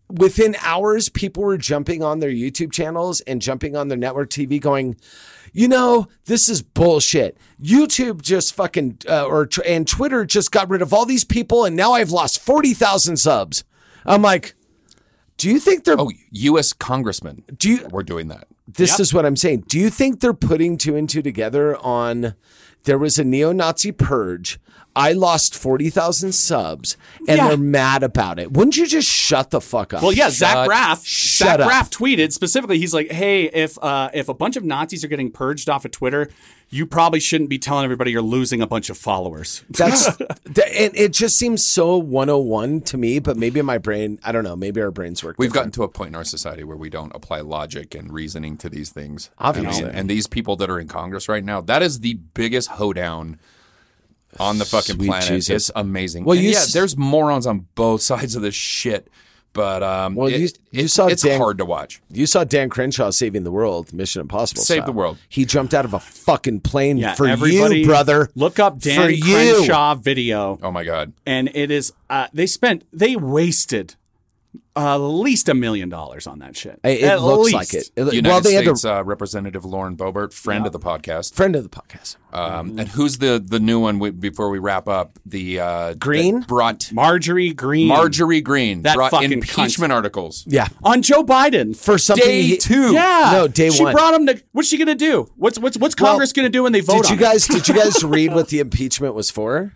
within hours, people were jumping on their YouTube channels and jumping on their network TV going, you know, this is bullshit. YouTube just fucking, uh, or, and Twitter just got rid of all these people and now I've lost 40,000 subs. I'm like, do you think they're, Oh, U.S. congressmen do you, were doing that. this is what I'm saying. Do you think they're putting two and two together on there was a neo Nazi purge? I lost 40,000 subs and Yeah. they're mad about it. Wouldn't you just shut the fuck up? Well, yeah, Zach Shut- Braff. shut Zach up. Braff tweeted specifically. He's like, "Hey, if uh, if a bunch of Nazis are getting purged off of Twitter, you probably shouldn't be telling everybody you're losing a bunch of followers." That's th- and it just seems so 101 to me, but maybe in my brain, I don't know, maybe our brains work. We've different. gotten to a point in our society where we don't apply logic and reasoning to these things. Obviously. And, and these people that are in Congress right now, that is the biggest hoedown on the fucking Sweet planet. Jesus. It's amazing. Well, And you yeah, s- there's morons on both sides of this shit. But um, Well, it- you- you it- saw it's Dan- hard to watch. You saw Dan Crenshaw saving the world, Mission Impossible. Save style. the world. He jumped out of a fucking plane Yeah, for everybody you, brother. Look up For Dan you. Crenshaw video, Oh my god. and it is. Uh, they spent. They wasted at least a million dollars on that shit. It, it looks least. like it. It- United well, they had States a uh, Representative Lauren Boebert, friend of the podcast. friend of the podcast. Um, and who's the the new one? We, before we wrap up, the uh, Greene? that brought Marjorie Greene. Marjorie Greene That brought fucking impeachment articles. Yeah. on Joe Biden. For something Day he- two. Yeah, No, day she one. brought him to. What's she gonna do? What's what's what's Well, Congress gonna do when they vote Did you on it? guys did you guys read what the impeachment was for?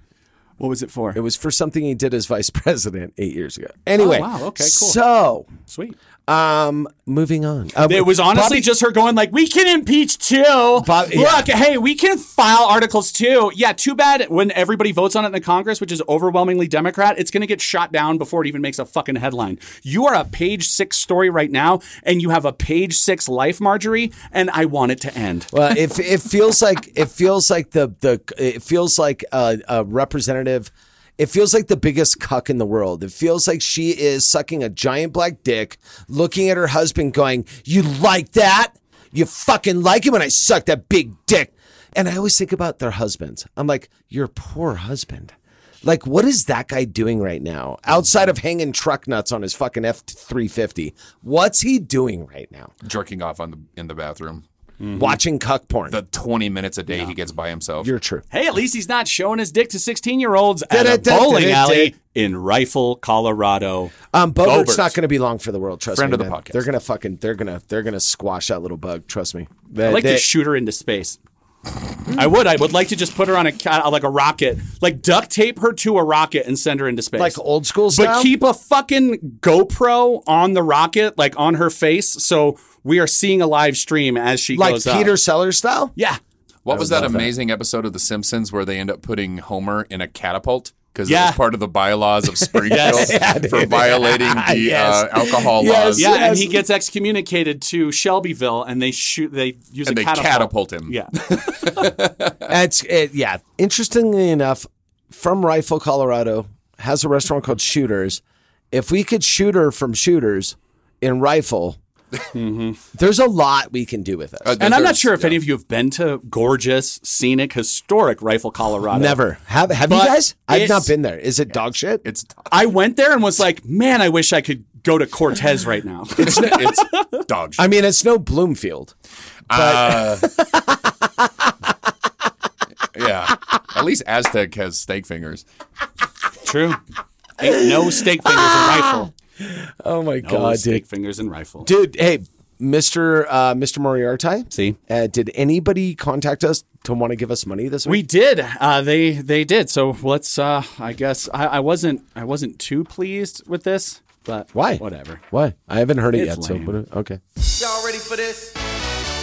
What was it for? It was for something he did as vice president eight years ago. Anyway, Oh, wow. Okay, cool. So, Sweet. Um, moving on. Uh, It was honestly Bobby- just her going like, "We can impeach too. Bob- yeah. Look, hey, we can file articles too. Yeah, too bad when everybody votes on it in the Congress, which is overwhelmingly Democrat, it's going to get shot down before it even makes a fucking headline. You are a page six story right now, and you have a page six life, Marjorie, and I want it to end. well, it, it feels like it feels like the the it feels like a, a representative. It feels like the biggest cuck in the world. It feels like she is sucking a giant black dick, looking at her husband, going, "You like that? You fucking like it when I suck that big dick." And I always think about their husbands. I'm like, "Your poor husband." Like, what is that guy doing right now? Outside of hanging truck nuts on his fucking F three fifty, what's he doing right now? jerking off on the in the bathroom. Watching cuck porn. The 20 minutes a day he gets by himself. You're true. Hey, at least he's not showing his dick to 16 year olds at a bowling alley in Rifle, Colorado. Um, Boebert's Boebert's. not going to be long for the world. Trust Friend me. of the man. podcast. They're gonna fucking. They're gonna. They're gonna squash that little bug. Trust me. I like they- to shoot her into space. I would. I would like to just put her on a like a rocket, like duct tape her to a rocket and send her into space, Like old school But keep a fucking GoPro on the rocket, like on her face, so we are seeing a live stream as she like goes Peter up. Sellers style. Yeah. What I was that love that. amazing episode of The Simpsons where they end up putting Homer in a catapult? Because it Yeah. was part of the bylaws of Springfield Yes. Yeah, for violating the Yes. uh, alcohol Yes. laws. Yeah, and he gets excommunicated to Shelbyville, and they shoot. They use And a they catapult. catapult him. Yeah, It's it, yeah. Interestingly enough, from Rifle, Colorado, has a restaurant called Shooters. If we could shoot her from Shooters in Rifle, there's a lot we can do with it. Uh, and I'm not sure if yeah. any of you have been to gorgeous, scenic, historic Rifle, Colorado. Never have have you guys? I've not been there. Is it dog shit? It's I went there and was like, man, I wish I could go to Cortez right now. it's, it's dog shit. I mean, it's no Bloomfield. Uh, yeah. At least Aztec has steak fingers. True. Ain't no steak fingers in rifle. Oh my No god, steak dude. fingers and rifle. Dude, hey, Mr. Uh, Mr. Moriarty. See? Uh, did anybody contact us to want to give us money this week? We did. Uh, they they did. So let's. Uh, I guess I, I wasn't. I wasn't too pleased with this, but Why? Whatever. Why? I haven't heard it It's yet. So lame. what- okay. Y'all ready for this?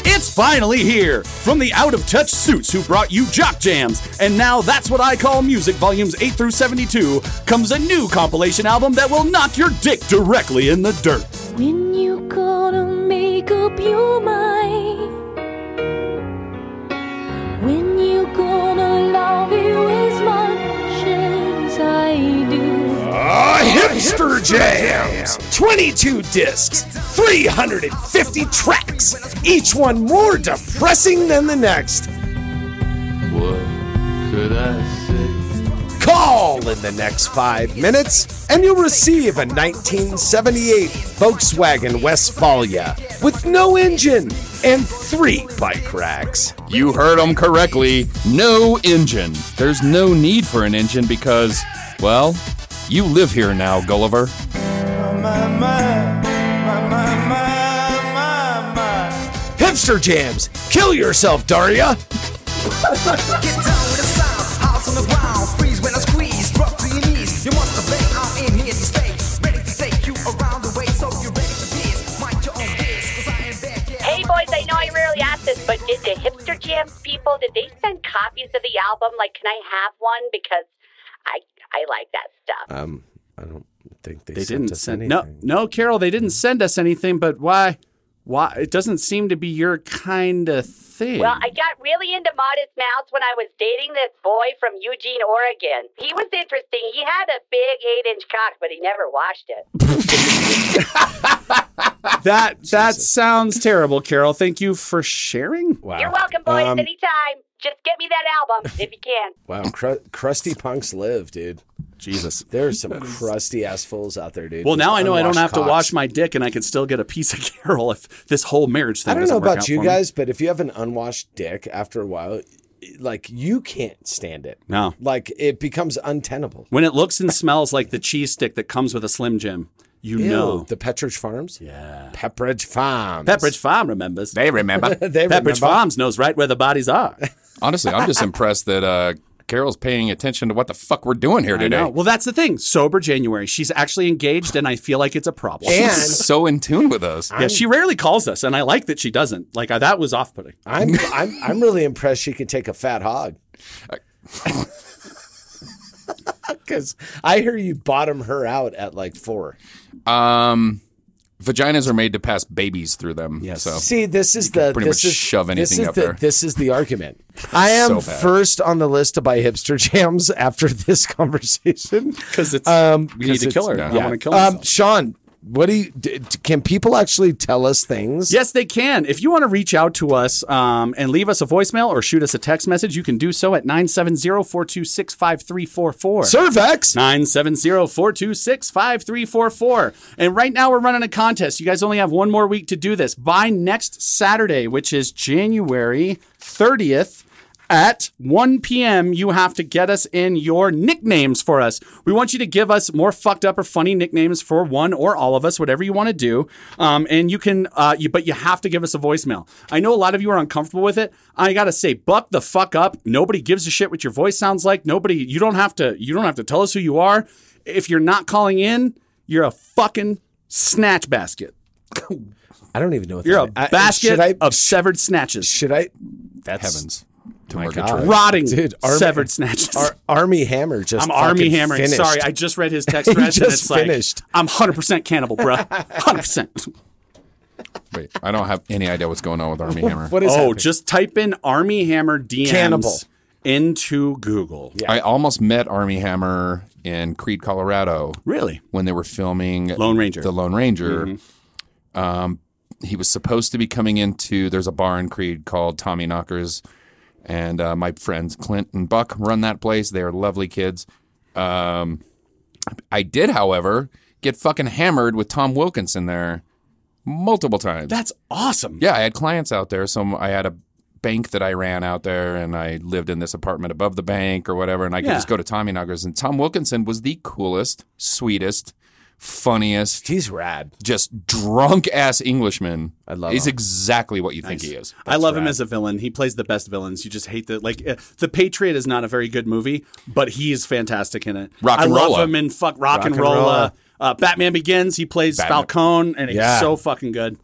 It's finally here from the out of touch suits who brought you Jock Jams. And now that's what I call music volumes 8 through 72 comes a new compilation album that will knock your dick directly in the dirt. When you gonna make up your mind? Hipster Jams! 22 discs, 350 tracks, each one more depressing than the next. What could I say? Call in the next five minutes, and you'll receive a 1978 Volkswagen Westfalia with no engine and three bike racks. You heard them correctly. No engine. There's no need for an engine because, well, you live here now, Gulliver. Hipster Jams, kill yourself, Daria. Get down with the sound, house on the ground, freeze when I squeeze, drop to your knees. You must obey, I'm in here to stay, ready to take you around the way, so you're ready for this. Mind your own biz, cause I am back, yeah. Hey boys, I know I rarely ask this, but did the Hipster Jams people did they send copies of the album? Like, can I have one because I I like that stuff. Um, I don't think they, They sent didn't us send anything. no no Carol. They didn't send us anything. But why? Why? It doesn't seem to be your kind of thing. Well, I got really into Modest Mouse when I was dating this boy from Eugene, Oregon. He was interesting. He had a big eight-inch cock, but he never washed it. that that sounds terrible, Carol. Thank you for sharing. Wow. You're welcome, boys. Um, Anytime. Just get me that album if you can. Wow, cru- crusty punks live, dude. Jesus. There are some crusty ass fools out there, dude. Well, with now I know I don't unwashed have to wash my dick, and I can still get a piece of Carol if this whole marriage thing. I don't doesn't know work about out you for me. guys, but if you have an unwashed dick after a while, like you can't stand it. No. Like it becomes untenable. When it looks and smells like the cheese stick that comes with a Slim Jim, you Ew, know. the Pepperidge Farms. Yeah. Pepperidge Farms. Pepperidge Farm remembers. They remember. they Pepperidge remember. Farms knows right where the bodies are. Honestly, I'm just impressed that uh, Carol's paying attention to what the fuck we're doing here today. Well, that's the thing. Sober January. She's actually engaged, and I feel like it's a problem. And She's so in tune with us. yeah, she rarely calls us, and I like that she doesn't. Like I, that was off-putting. I'm I'm I'm really impressed she can take a fat hog. Because I hear you bottom her out at like four. Um, vaginas are made to pass babies through them. Yes. So See, this is can the pretty this much is, shove this is up the, there. This is the argument. I am So first on the list to buy hipster jams after this conversation Because it's Um, we need to kill her. it's- I want to kill Um. Sean, What do you? Can people actually tell us things? Yes, they can. If you want to reach out to us um, and leave us a voicemail or shoot us a text message, you can do so at 970-426-5344. Cervex. 970-426-5344. And right now we're running a contest. You guys only have one more week to do this. By next Saturday, which is January 30th, at 1 p.m., you have to get us in your nicknames for us. We want you to give us more fucked up or funny nicknames for one or all of us, whatever you want to do. Um, and you can, uh, you, but you have to give us a voicemail. I know a lot of you are uncomfortable with it. I gotta say, buck the fuck up. Nobody gives a shit what your voice sounds like. Nobody, you don't have to, you don't have to tell us who you are. If you're not calling in, you're a fucking snatch basket. I don't even know what You're a that- I- basket should I- of severed snatches. Should I? That's Heavens. To My Murgatroyd. God. rotting Dude, Army- severed snatches. Ar- Armie Hammer just. I'm army fucking hammering. finished. Sorry, I just read his text He threads and just it's like finished. I'm 100% cannibal, bruh. 100%. Wait, I don't have any idea what's going on with Armie Hammer. What is oh, happening? just type in Armie Hammer DMs Cannibal. into Google. I almost met Armie Hammer in Creede, Colorado. Really? When they were filming Lone Ranger. The Lone Ranger. Mm-hmm. Um, he was supposed to be coming into. There's a bar in Creede called Tommy Knockers, and uh, my friends Clint and Buck run that place. They are lovely kids. Um, I did, however, get fucking hammered with Tom Wilkinson there multiple times. That's awesome. Yeah, I had clients out there. So I had a bank that I ran out there, and I lived in this apartment above the bank or whatever, and I could Yeah. just go to Tommy Knockers. And Tom Wilkinson was the coolest, sweetest, funniest, He's rad. just drunk ass Englishman. I love He's him. exactly what you think he is. I love him as a villain. He plays the best villains. You just hate the like. Uh, the Patriot is not a very good movie, but he is fantastic in it. Rock and I and love Rolla. him in fuck Rock, Rock and and Rolla. Rolla. Uh, Batman Begins. He plays Batman. Falcone, and he's Yeah. so fucking good.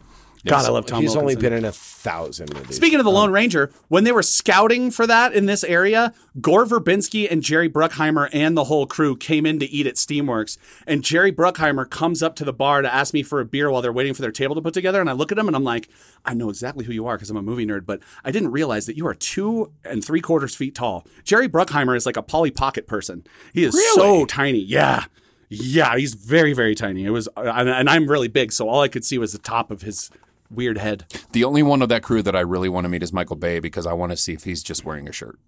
God, I love Tom. He's only Wilkinson. been in a thousand movies. Speaking of the um, Lone Ranger, when they were scouting for that in this area, Gore Verbinski and Jerry Bruckheimer and the whole crew came in to eat at Steamworks. And Jerry Bruckheimer comes up to the bar to ask me for a beer while they're waiting for their table to put together. And I look at him and I'm like, I know exactly who you are because I'm a movie nerd, but I didn't realize that you are two and three quarters feet tall. Jerry Bruckheimer is like a Polly Pocket person. He is so tiny. Yeah. Yeah, he's very, very tiny. It was, and I'm really big, so all I could see was the top of his weird head. The only one of that crew that I really want to meet is Michael Bay because I want to see if he's just wearing a shirt.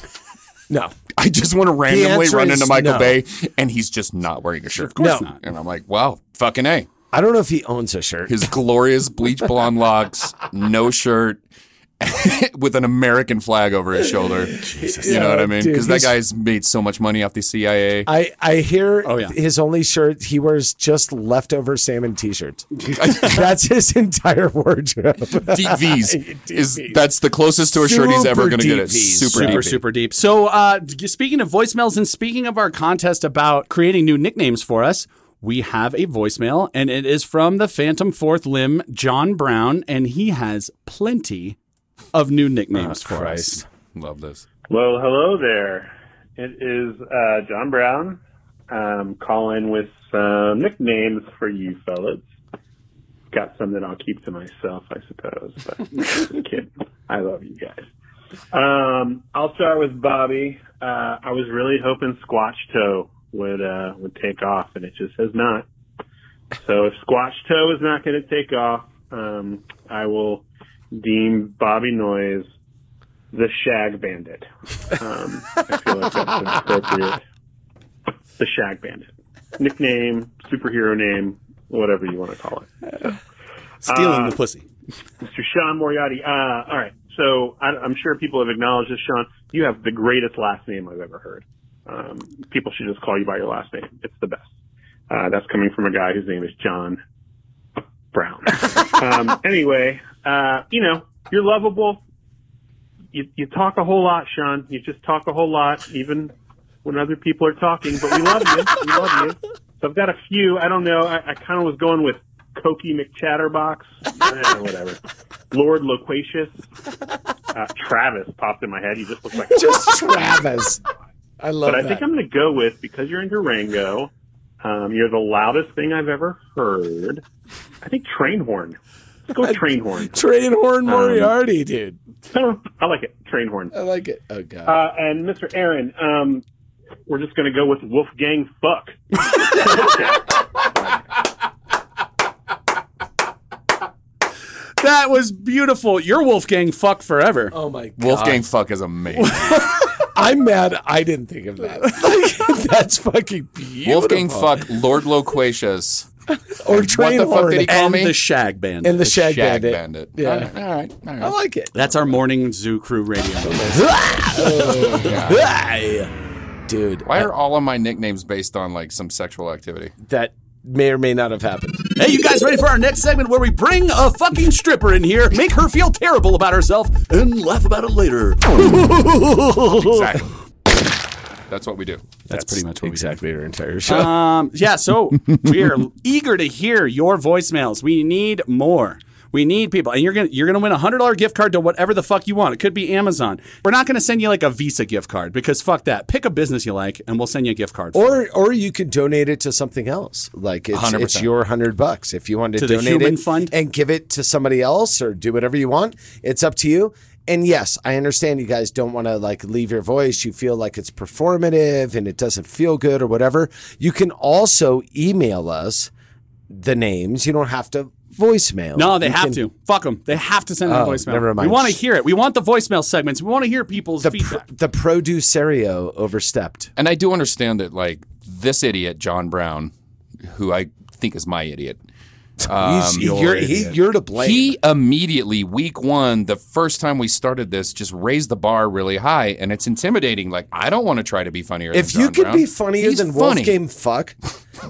no, I just want to randomly run into Michael no. Bay and he's just not wearing a shirt. Of course No. not. And I'm like, wow, fucking A. I don't know if he owns a shirt. His glorious bleach blonde locks, no shirt, with an American flag over his shoulder. you know what I mean? Because that guy's made so much money off the CIA. I, I hear Oh, yeah. his only shirt he wears just leftover salmon t-shirts. That's his entire wardrobe. Deep V's is that's the closest to a shirt he's ever going to get. It super, super deep. super deep so uh speaking of voicemails and speaking of our contest about creating new nicknames for us we have a voicemail and it is from the phantom fourth limb john brown and he has plenty of new nicknames for us Love this. Well, hello there. It is uh, John Brown. Um, calling with some nicknames for you fellas. Got some that I'll keep to myself, I suppose. But just kidding. I love you guys. Um, I'll start with Bobby. Uh, I was really hoping Squatch Toe would uh, would take off, and it just has not. So if Squatch Toe is not going to take off, um, I will deem Bobby Noise the Shag Bandit. Um, I feel like that's appropriate. The Shag Bandit. Nickname, superhero name, whatever you want to call it. stealing Uh, the pussy Mr. Sean Moriarty. Uh, all right. So I, I'm sure people have acknowledged this, Sean. You have the greatest last name I've ever heard. Um, people should just call you by your last name. It's the best. Uh, that's coming from a guy whose name is John Brown. um, anyway, uh, you know, you're lovable. You, you talk a whole lot, Sean. You just talk a whole lot, even when other people are talking. But we love you. We love you. So I've got a few. I don't know. I, I kind of was going with Cokie McChatterbox. Eh, whatever. Lord Loquacious. Uh, Travis popped in my head. You just look like Just Travis. I love but I that. think I'm going to go with because you're in Durango. Um, you're the loudest thing I've ever heard. I think train horn. Go train horn. train horn um, Moriarty, um, dude. I like it. Train horn. I like it. Oh god. Uh, and Mr. Aaron, um, we're just gonna go with Wolfgang Fuck. that was beautiful. You're Wolfgang Fuck forever. Oh my god. Wolfgang Fuck is amazing. I'm mad I didn't think of that. That's fucking beautiful. Wolfgang Fuck, Lord Loquacious. Or And train What the fuck did he horn. call and me? the Shag Band. And the Shag, Shag Bandit. Bandit. Yeah. All right. All right. All right. I like it. That's our morning Zoo Crew radio. Oh, Dude, Why I- are all of my nicknames based on like some sexual activity? that may or may not have happened. Hey, you guys ready for our next segment where we bring a fucking stripper in here, make her feel terrible about herself, and laugh about it later? Exactly. That's what we do. That's pretty much what we do. exactly our entire show. Um, yeah, so we are eager to hear your voicemails. We need more. We need people, and you're gonna you're gonna win a hundred dollar gift card to whatever the fuck you want. It could be Amazon. We're not gonna send you like a Visa gift card because fuck that. Pick a business you like, and we'll send you a gift card. for it. or or you could donate it to something else. Like it's, 100%. it's your hundred bucks. If you want to, To the donate human it fund? and give it to somebody else or do whatever you want, it's up to you. And yes, I understand you guys don't want to like leave your voice. You feel like it's performative and it doesn't feel good or whatever. You can also email us the names. You don't have to voicemail. No, they You have can- to. Fuck them. They have to send in a Oh, voicemail. never mind. We want to hear it. We want the voicemail segments. We want to hear people's The, pr- feedback. the producerio overstepped. And I do understand that like this idiot John Brown, who I think is my idiot. um, He's- you're, he, you're to blame. He immediately, week one, the first time we started this, just raised the bar really high, and it's intimidating. Like I don't want to try to be funnier. if than you John can Brown. be funnier He's than funny. Wolfgang Fuck,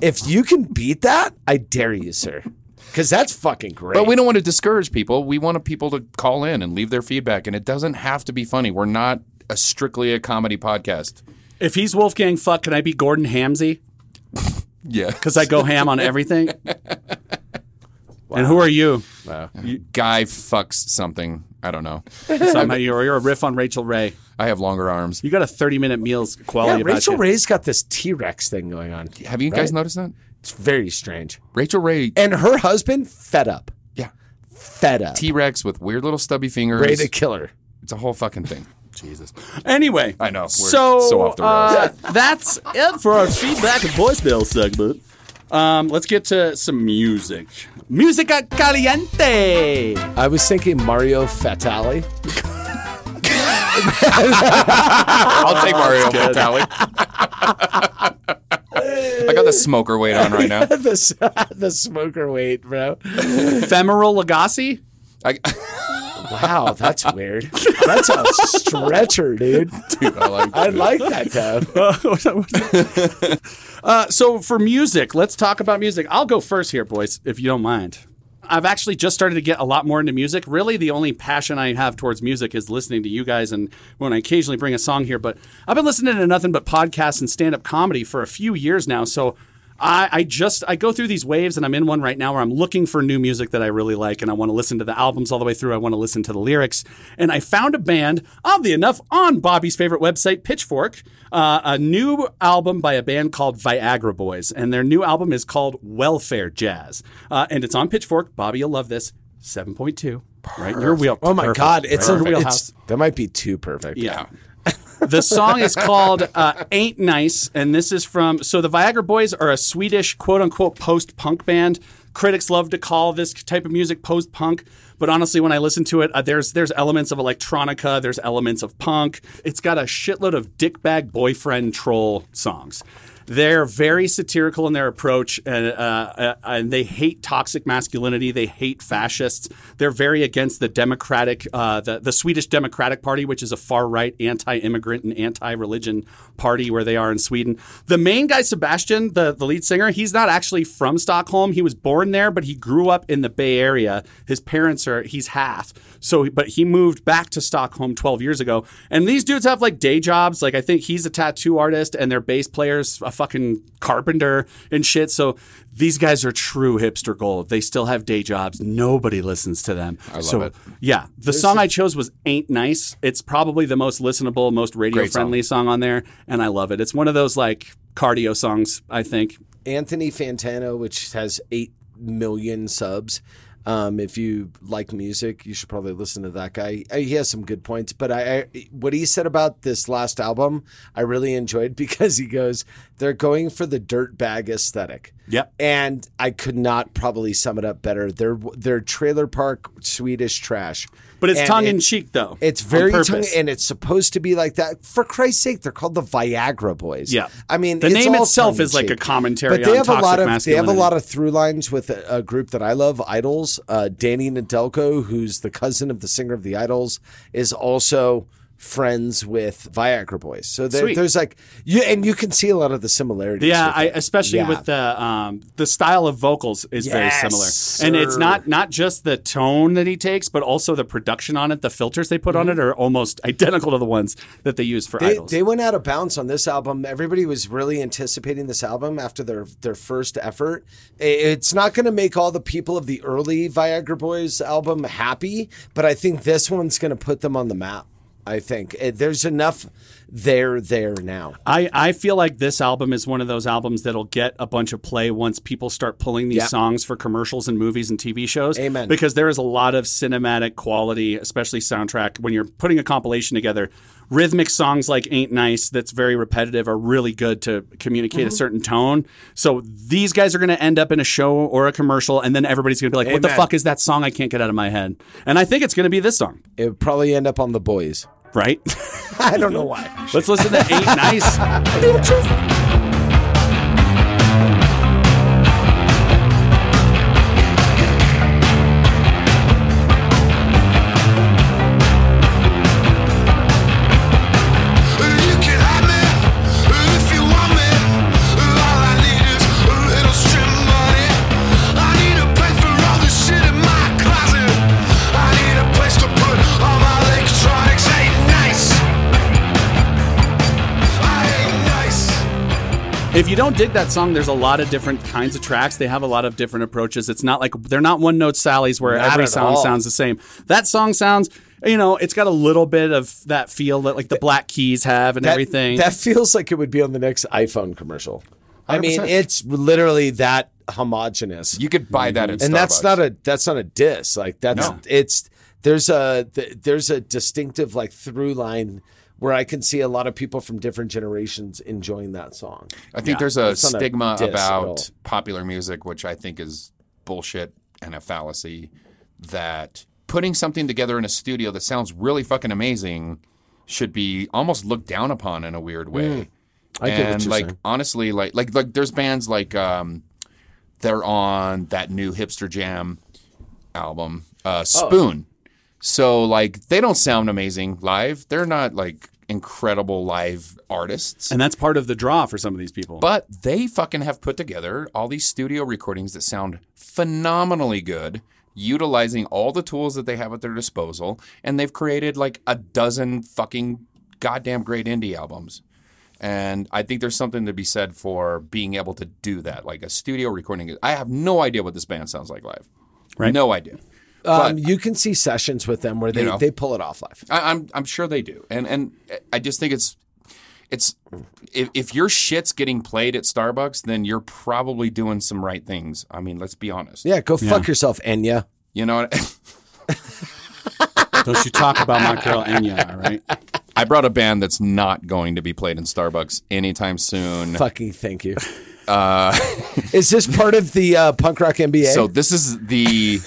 if you can beat that, I dare you, sir. Because that's fucking great. But we don't want to discourage people. We want people to call in and leave their feedback, and it doesn't have to be funny. We're not a strictly a comedy podcast. If he's Wolfgang fuck, can I be Gordon Hamsey? Yeah, Because I go ham on everything. And who are you? Guy fucks something. I don't know. Somehow you're, you're a riff on Rachael Ray. I have longer arms. You got a 30 minute meals Yeah, quality about Rachel you. Ray's got this T Rex thing going on. Have you guys Right? noticed that? It's very strange. Rachael Ray, And her husband, fed up. Yeah. Fed up. T Rex with weird little stubby fingers. Ready to kill her. It's a whole fucking thing. Jesus. Anyway, I know. We're so, so off the rails. uh, that's it for our feedback and voicemail segment. Um, let's get to some music. Musica caliente. I was thinking Mario Fatale. I'll take Mario Vitale. I got the smoker weight on right now. the, the smoker weight, bro. Femoral Lagasse. I, Wow, that's weird. That's a stretcher, dude. dude, I like. I like that, though. Uh, so for music, let's talk about music. I'll go first here, boys, if you don't mind. I've actually just started to get a lot more into music. Really, the only passion I have towards music is listening to you guys and when I occasionally bring a song here. But I've been listening to nothing but podcasts and stand up comedy for a few years now. So I, I just I go through these waves and I'm in one right now where I'm looking for new music that I really like and I want to listen to the albums all the way through. I want to listen to the lyrics. And I found a band, oddly enough, on Bobby's favorite website, Pitchfork, uh, a new album by a band called Viagra Boys. And their new album is called Welfare Jazz. Uh, and it's on Pitchfork. Bobby, you'll love this. 7.2. Right in your wheel. Oh my Perfect. god, it's Right a wheelhouse. it's, that might be too perfect. Yeah. The song is called uh, Ain't Nice, and this is from. So the Viagra Boys are a Swedish quote unquote post punk band. Critics love to call this type of music post punk, but honestly, when I listen to it, uh, there's there's elements of electronica, there's elements of punk. It's got a shitload of dickbag boyfriend troll songs. They're very satirical in their approach, and, uh, and they hate toxic masculinity. They hate fascists. They're very against the democratic, uh, the, the Swedish Democratic Party, which is a far right, anti-immigrant and anti-religion party where they are in Sweden. The main guy, Sebastian, the, the lead singer, he's not actually from Stockholm. He was born there, but he grew up in the Bay Area. His parents are he's half, so but he moved back to Stockholm 12 years ago. And these dudes have like day jobs. Like I think he's a tattoo artist, and their bass players a fucking carpenter and shit. So these guys are true hipster gold. They still have day jobs. Nobody listens to them. I love so, it. Yeah, the song I chose was "Ain't Nice." It's probably the most listenable, most radio Great song. friendly song on there, and I love it. It's one of those like cardio songs. I think. Anthony Fantano, which has eight million subs. Um, if you like music, you should probably listen to that guy. Uh, He has some good points, but I, I what he said about this last album, I really enjoyed because he goes, they're going for the dirt bag aesthetic. Yep. And I could not probably sum it up better. They're they're trailer park Swedish trash. But it's And tongue it- in cheek, though. It's very tongue, and it's supposed to be like that. For Christ's sake, they're called the Viagra Boys. Yeah. I mean, The name itself is like a commentary But they on have a lot of they have a lot of through lines with a, a group that I love, Idles. Uh, Danny Nedelko, who's the cousin of the singer of the Idles, is also friends with Viagra Boys. So there, there's like you, and you can see a lot of the similarities. Yeah, I, especially Yeah. with the um, the style of vocals is very Yes, similar, and it's not not just the tone that he takes, but also the production on it. The filters they put on it are almost identical to the ones that they use for Mm-hmm. They, Idles. they went out of bounds on this album. Everybody was really anticipating this album after their their first effort. It's not going to make all the people of the early Viagra Boys album happy, but I think this one's going to put them on the map. I think Eh, there's enough there there now. I, I feel like this album is one of those albums that'll get a bunch of play once people start pulling these Yeah. songs for commercials and movies and TV shows. Amen. Because there is a lot of cinematic quality, especially soundtrack. When you're putting a compilation together, rhythmic songs like Ain't Nice, that's very repetitive, are really good to communicate a Mhm. certain tone. So these guys are going to end up in a show or a commercial, and then everybody's going to be like, what the fuck is that song I can't get out of my head? And I think it's going to be this song. It would probably end up on the boys. Right? I don't know why. Let's listen to Ain't Nice. If you don't dig that song, there's a lot of different kinds of tracks. They have a lot of different approaches. It's not like they're not one note sallies where Not every at song all. sounds the same. That song sounds, you know, it's got a little bit of that feel that like the Black Keys have and That- everything. That feels like it would be on the next iPhone commercial. I mean, it's literally that homogenous. You could buy that at and that's not a that's not a diss. Like that's No. it's there's a there's a distinctive like through line where I can see a lot of people from different generations enjoying that song. I think there's a stigma diss at all. about popular music, which I think is bullshit and a fallacy, that putting something together in a studio that sounds really fucking amazing should be almost looked down upon in a weird way. Mm. I get what you're like saying. honestly, like like like there's bands like um they're on that new hipster jam album, Oh. uh Spoon. So like they don't sound amazing live. They're not like incredible live artists. and that's part of the draw for some of these people. But they fucking have put together all these studio recordings that sound phenomenally good, utilizing all the tools that they have at their disposal, and they've created like a dozen fucking goddamn great indie albums. And I think there's something to be said for being able to do that, like a studio recording. I have no idea what this band sounds like live. Right. No idea. Um, you can see sessions with them where they, You know. they pull it off live. I, I'm I'm sure they do, and and I just think it's it's if, if your shit's getting played at Starbucks, then you're probably doing some right things. I mean, let's be honest. Yeah, go fuck yourself, Enya. You know what? Don't you talk about my girl Enya, all right? I brought a band that's not going to be played in Starbucks anytime soon. Fucking thank you. Uh, Is this part of the uh, punk rock MBA? so this is the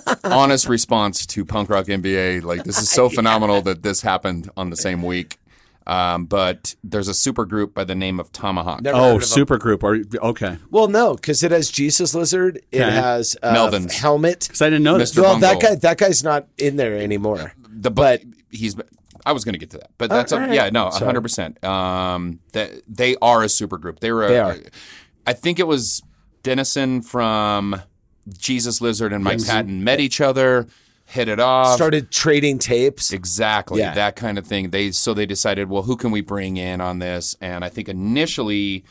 honest response to punk rock MBA. Like this is so phenomenal that this happened on the same week. Um, but there's a super group by the name of Tomahawk. Never Oh, heard of 'em. super group. Or okay, Well, no, because it has Jesus Lizard. It Okay. has uh, Melvins. helmet. because I didn't know this. Mr. Well, that guy that guy's not in there anymore. the but he's I was going to get to that, but that's all a, right. yeah, no, Sorry. hundred percent. Um, that they are a super group. They were. A, They are. I think it was Denison from Jesus Lizard and Mike Yes. Patton met each other, hit it off, Started trading tapes. exactly Yeah. that kind of thing. They so they decided, well, who can we bring in on this? And I think initially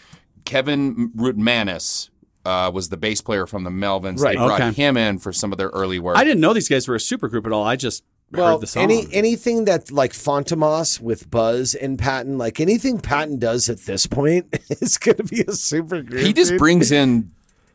Kevin Rutmanis. Uh, was the bass player from the Melvins? Right. They brought Okay. him in for some of their early work. I didn't know these guys were a super group at all. I just Well, heard the song. any anything that like Fantômas with Buzz and Patton, like anything Patton does at this point is going to be a super group. he just dude. brings in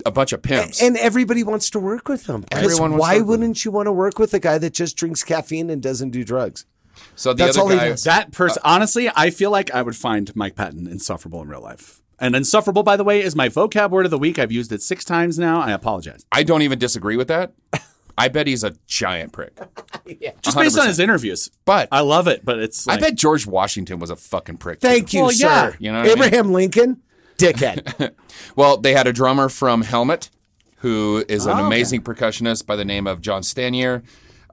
a bunch of pimps. and everybody wants to work with him. 'Cause Everyone wants why work wouldn't you want to work with a guy that just drinks caffeine and doesn't do drugs? So the That's other all he guy, does. that person, uh, honestly, I feel like I would find Mike Patton insufferable in real life. And insufferable, by the way, is my vocab word of the week. I've used it six times now. I apologize. I don't even disagree with that. I bet he's a giant prick. yeah. Just based on 100%. his interviews. But I love it, but it's like, I bet George Washington was a fucking prick. Thank too. you, Well, sir. yeah. You know what I mean? Abraham Lincoln, dickhead. Well, they had a drummer from Helmet, who is an Oh, okay. amazing percussionist by the name of John Stanier.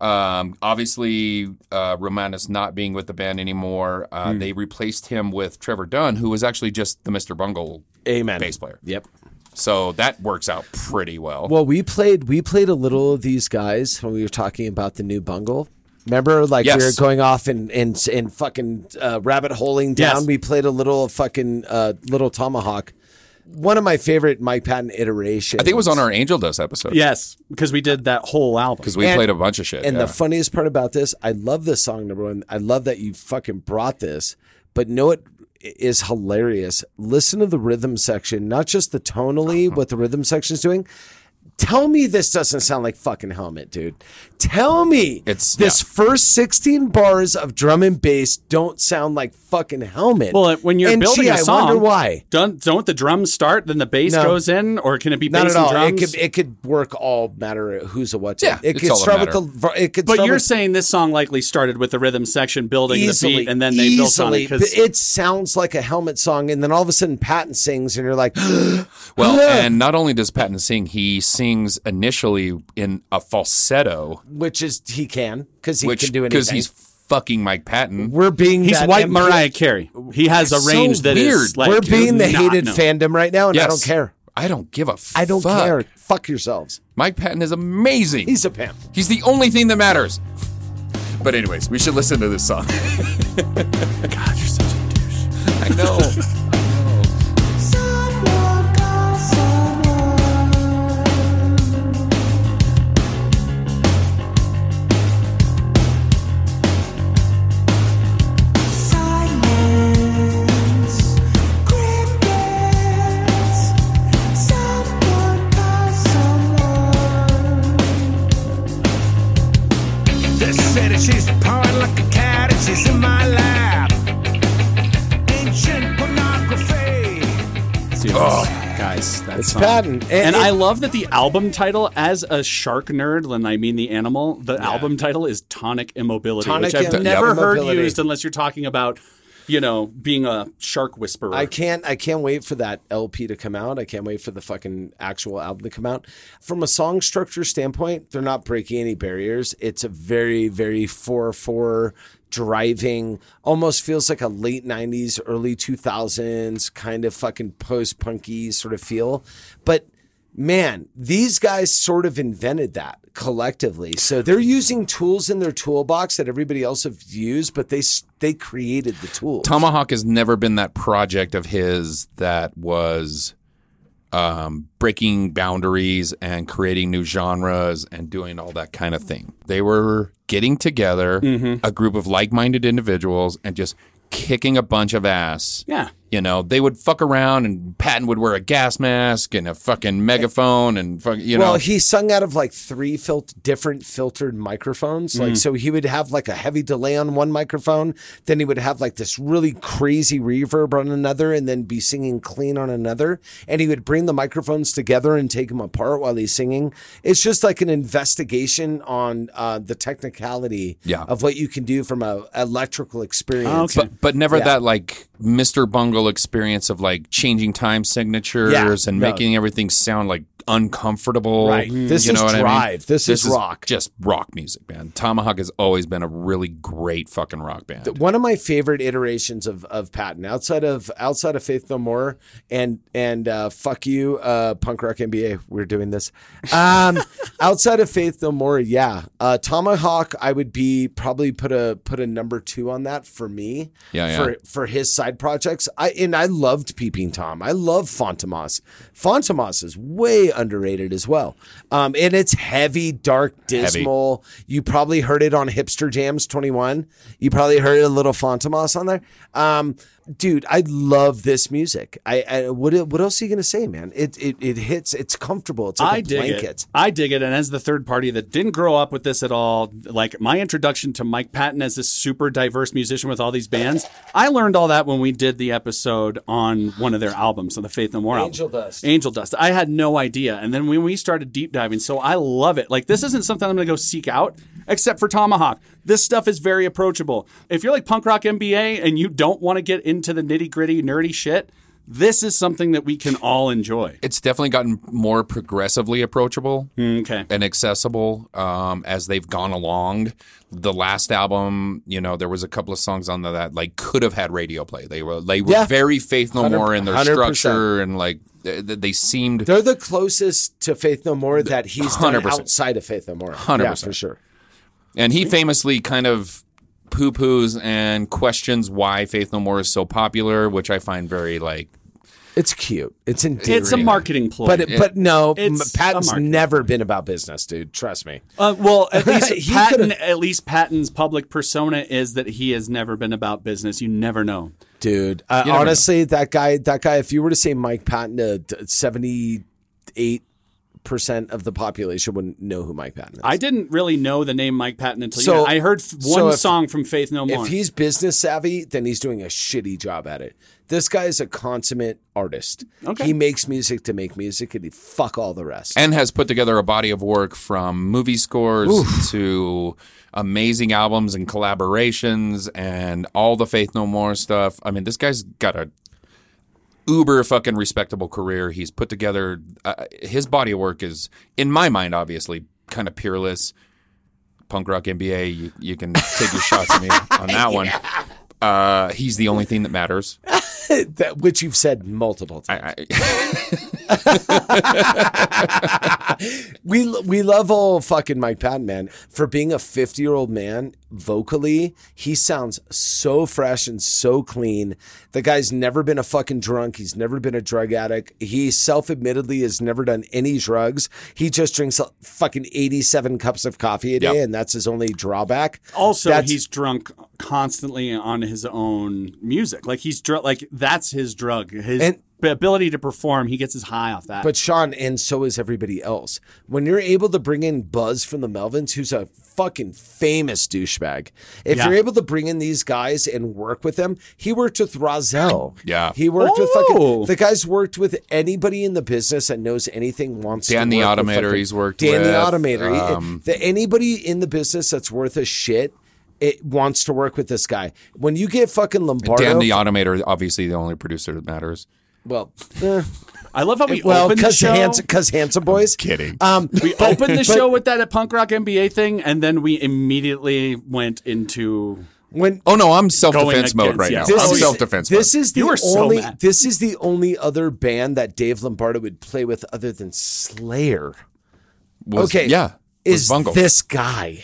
Um, obviously, uh, Rutmanis not being with the band anymore, uh, Hmm. they replaced him with Trevor Dunn, who was actually just the Mr. Bungle Amen. bass player. Yep. So that works out pretty well. Well, we played we played a little of these guys when we were talking about the new bungle. Remember, like we were going off and and and fucking uh, rabbit holing down. Yes. We played a little fucking uh, little tomahawk. One of my favorite Mike Patton iterations. I think it was on our Angel Dust episode. yes, because we did that whole album. Because we And- played a bunch of shit. And yeah. the funniest part about this, I love this song number one. I love that you fucking brought this, but know it is hilarious? Listen to the rhythm section, not just the tonally, Uh-huh. what the rhythm section is doing. Tell me this doesn't sound like fucking helmet, dude. Tell me It's- this first 16 bars of drum and bass don't sound like fucking helmet. Well, when you're And building gee, a I song, wonder why. Don't don't the drums start, then the bass No. goes in, or can it be Not bass and It drums? could it could work all matter who's a what's Yeah, it. It could start with the it could but you're with saying this song likely started with the rhythm section building the beat, and then they built on it because it sounds like a helmet song, and then all of a sudden Patton sings, and you're like, well, and not only does Patton sing, he sings initially in a falsetto, which is he can because he which can do anything. because he's fucking Mike Patton. we're being he's that white MP Mariah Carey. He has a So range that is weird. like we're being the hated known. fandom right now, and I don't care. I don't give a I don't care. Fuck yourselves. Mike Patton is amazing. He's a pimp. He's the only thing that matters. But anyways, we should listen to this song. God, you're such a douche. I know. Oh. guys, that's It's Patton. And And, it- I love that the album title, as a shark nerd, when I mean the animal, the album title is Tonic Immobility, Tonic which I've Im- never Yep. heard Immobility. used unless you're talking about, you know, being a shark whisperer. I can't I can't wait for that LP to come out. I can't wait for the fucking actual album to come out. From a song structure standpoint, they're not breaking any barriers. It's a very very 4/4 driving almost feels like a late 90s early 2000s kind of fucking post-punky sort of feel. But man, these guys sort of invented that collectively. So they're using tools in their toolbox that everybody else have used, but they they created the tools. Tomahawk has never been that project of his that was um, breaking boundaries and creating new genres and doing all that kind of thing. They were getting together, Mm-hmm. a group of like minded individuals, and just kicking a bunch of ass. Yeah. You know, they would fuck around and Patton would wear a gas mask and a fucking megaphone and fuck, you know. well, he sung out of like three fil- different filtered microphones. Like, Mhm. so he would have like a heavy delay on one microphone, then he would have like this really crazy reverb on another, and then be singing clean on another. And he would bring the microphones together and take them apart while he's singing. It's just like an investigation on uh, the technicality Yeah. of what you can do from a electrical experience. Oh, But but never Yeah. that like Mr. Bungle experience of like changing time signatures Yeah, and no. making everything sound like uncomfortable. Right. This you is know what I mean? drive. This is rock. Just rock music, man. Tomahawk has always been a really great fucking rock band. one of my favorite iterations of of Patton outside of outside of Faith No More and and uh, fuck you uh, punk rock MBA we're doing this um, outside of Faith No More yeah uh, Tomahawk I would be probably put a put a number two on that for me Yeah, yeah. for for his side projects I and I loved Peeping Tom. I love Fantômas. Fantômas is way underrated as well. Um, and it's heavy dark dismal. You probably heard it on Hipster Jams 21. You probably heard a little Fantômas on there. Um, dude, I love this music. I, I what what else are you gonna say, man? It it, it hits. It's comfortable. It's like I a dig blanket. it. I dig it. And as the third party that didn't grow up with this at all, like my introduction to Mike Patton as this super diverse musician with all these bands, I learned all that when we did the episode on one of their albums, on the Faith No More Angel album. Dust. Angel Dust. I had no idea. And then when we started deep diving, so I love it. Like this isn't something I'm going to go seek out, except for Tomahawk. This stuff is very approachable. If you're like punk rock MBA and you don't want to get into the nitty gritty, nerdy shit, this is something that we can all enjoy. It's definitely gotten more progressively approachable okay. and accessible um, as they've gone along. The last album, you know, there was a couple of songs on that like could have had radio play. They were they were Yeah. very Faith No More in their 100%. structure and like they, they seemed They're the closest to Faith No More that he's 100%. outside of Faith No More. Hundred Yeah, percent for sure. And he famously kind of poo poos and questions why Faith No More is so popular, which I find very like. It's cute. It's endearing. It's a marketing ploy. But it, but no, It's Patton's a marketing never been about business, dude. Trust me. Uh, well, at least He Patton, could've- at least Patton's public persona is that he has never been about business. You never know. Dude, uh, You never honestly, that guy, that guy. If you were to say Mike Patton to seventy-eight percent of the population wouldn't know who Mike Patton is. I didn't really know the name Mike Patton until So- you I heard f- so one if- song from Faith No More. If he's business savvy, then he's doing a shitty job at it. This guy is a consummate artist. Okay. He makes music to make music, and he fuck all the rest. and has put together a body of work from movie scores Oof. to amazing albums and collaborations and all the Faith No More stuff. I mean, this guy's got a uber fucking respectable career. He's put together uh, his body of work is, in my mind, obviously kind of peerless. Punk rock MBA, you, you can take your shots at me on that one. Uh, he's the only thing that matters. that, which you've said multiple times. we we love old fucking Mike Patton, man. For being a fifty year old man, vocally, he sounds so fresh and so clean. The guy's never been a fucking drunk. He's never been a drug addict. He self admittedly has never done any drugs. He just drinks uh, fucking eighty seven cups of coffee a day, Yep. and that's his only drawback. also, That's- he's drunk constantly on his own music. Like he's drunk. Like that's his drug. His And- ability to perform. He gets his high off that. But Sean, and so is everybody else. When you're able to bring in Buzz from the Melvins, who's a fucking famous douchebag, if Yeah. you're able to bring in these guys and work with them, he worked with Rahzel. Yeah. He worked with Oh. fucking the guy's worked with anybody in the business that knows anything wants Dan to the work with Automator fucking- he's worked Dan the with, Automator. He- um, the, anybody in the business that's worth a shit. It wants to work with this guy. When you get fucking Lombardo, Dan the Automator, obviously the only producer that matters. well, eh. I love how we well, opened the because show. handsome, because handsome boys. Kidding. Um, we opened the but- show with that at Punk Rock MBA thing, and then we immediately went into when Oh no, I'm self defense mode right against- now. yes. I'm self defense This mode. is the You were so only. mad. This is the only other band that Dave Lombardo would play with other than Slayer. Was- okay, yeah, is Bungle. this guy?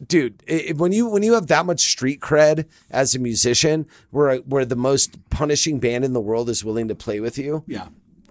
Yep. Dude, i- i- when you when you have that much street cred as a musician, where where the most punishing band in the world is willing to play with you, yeah.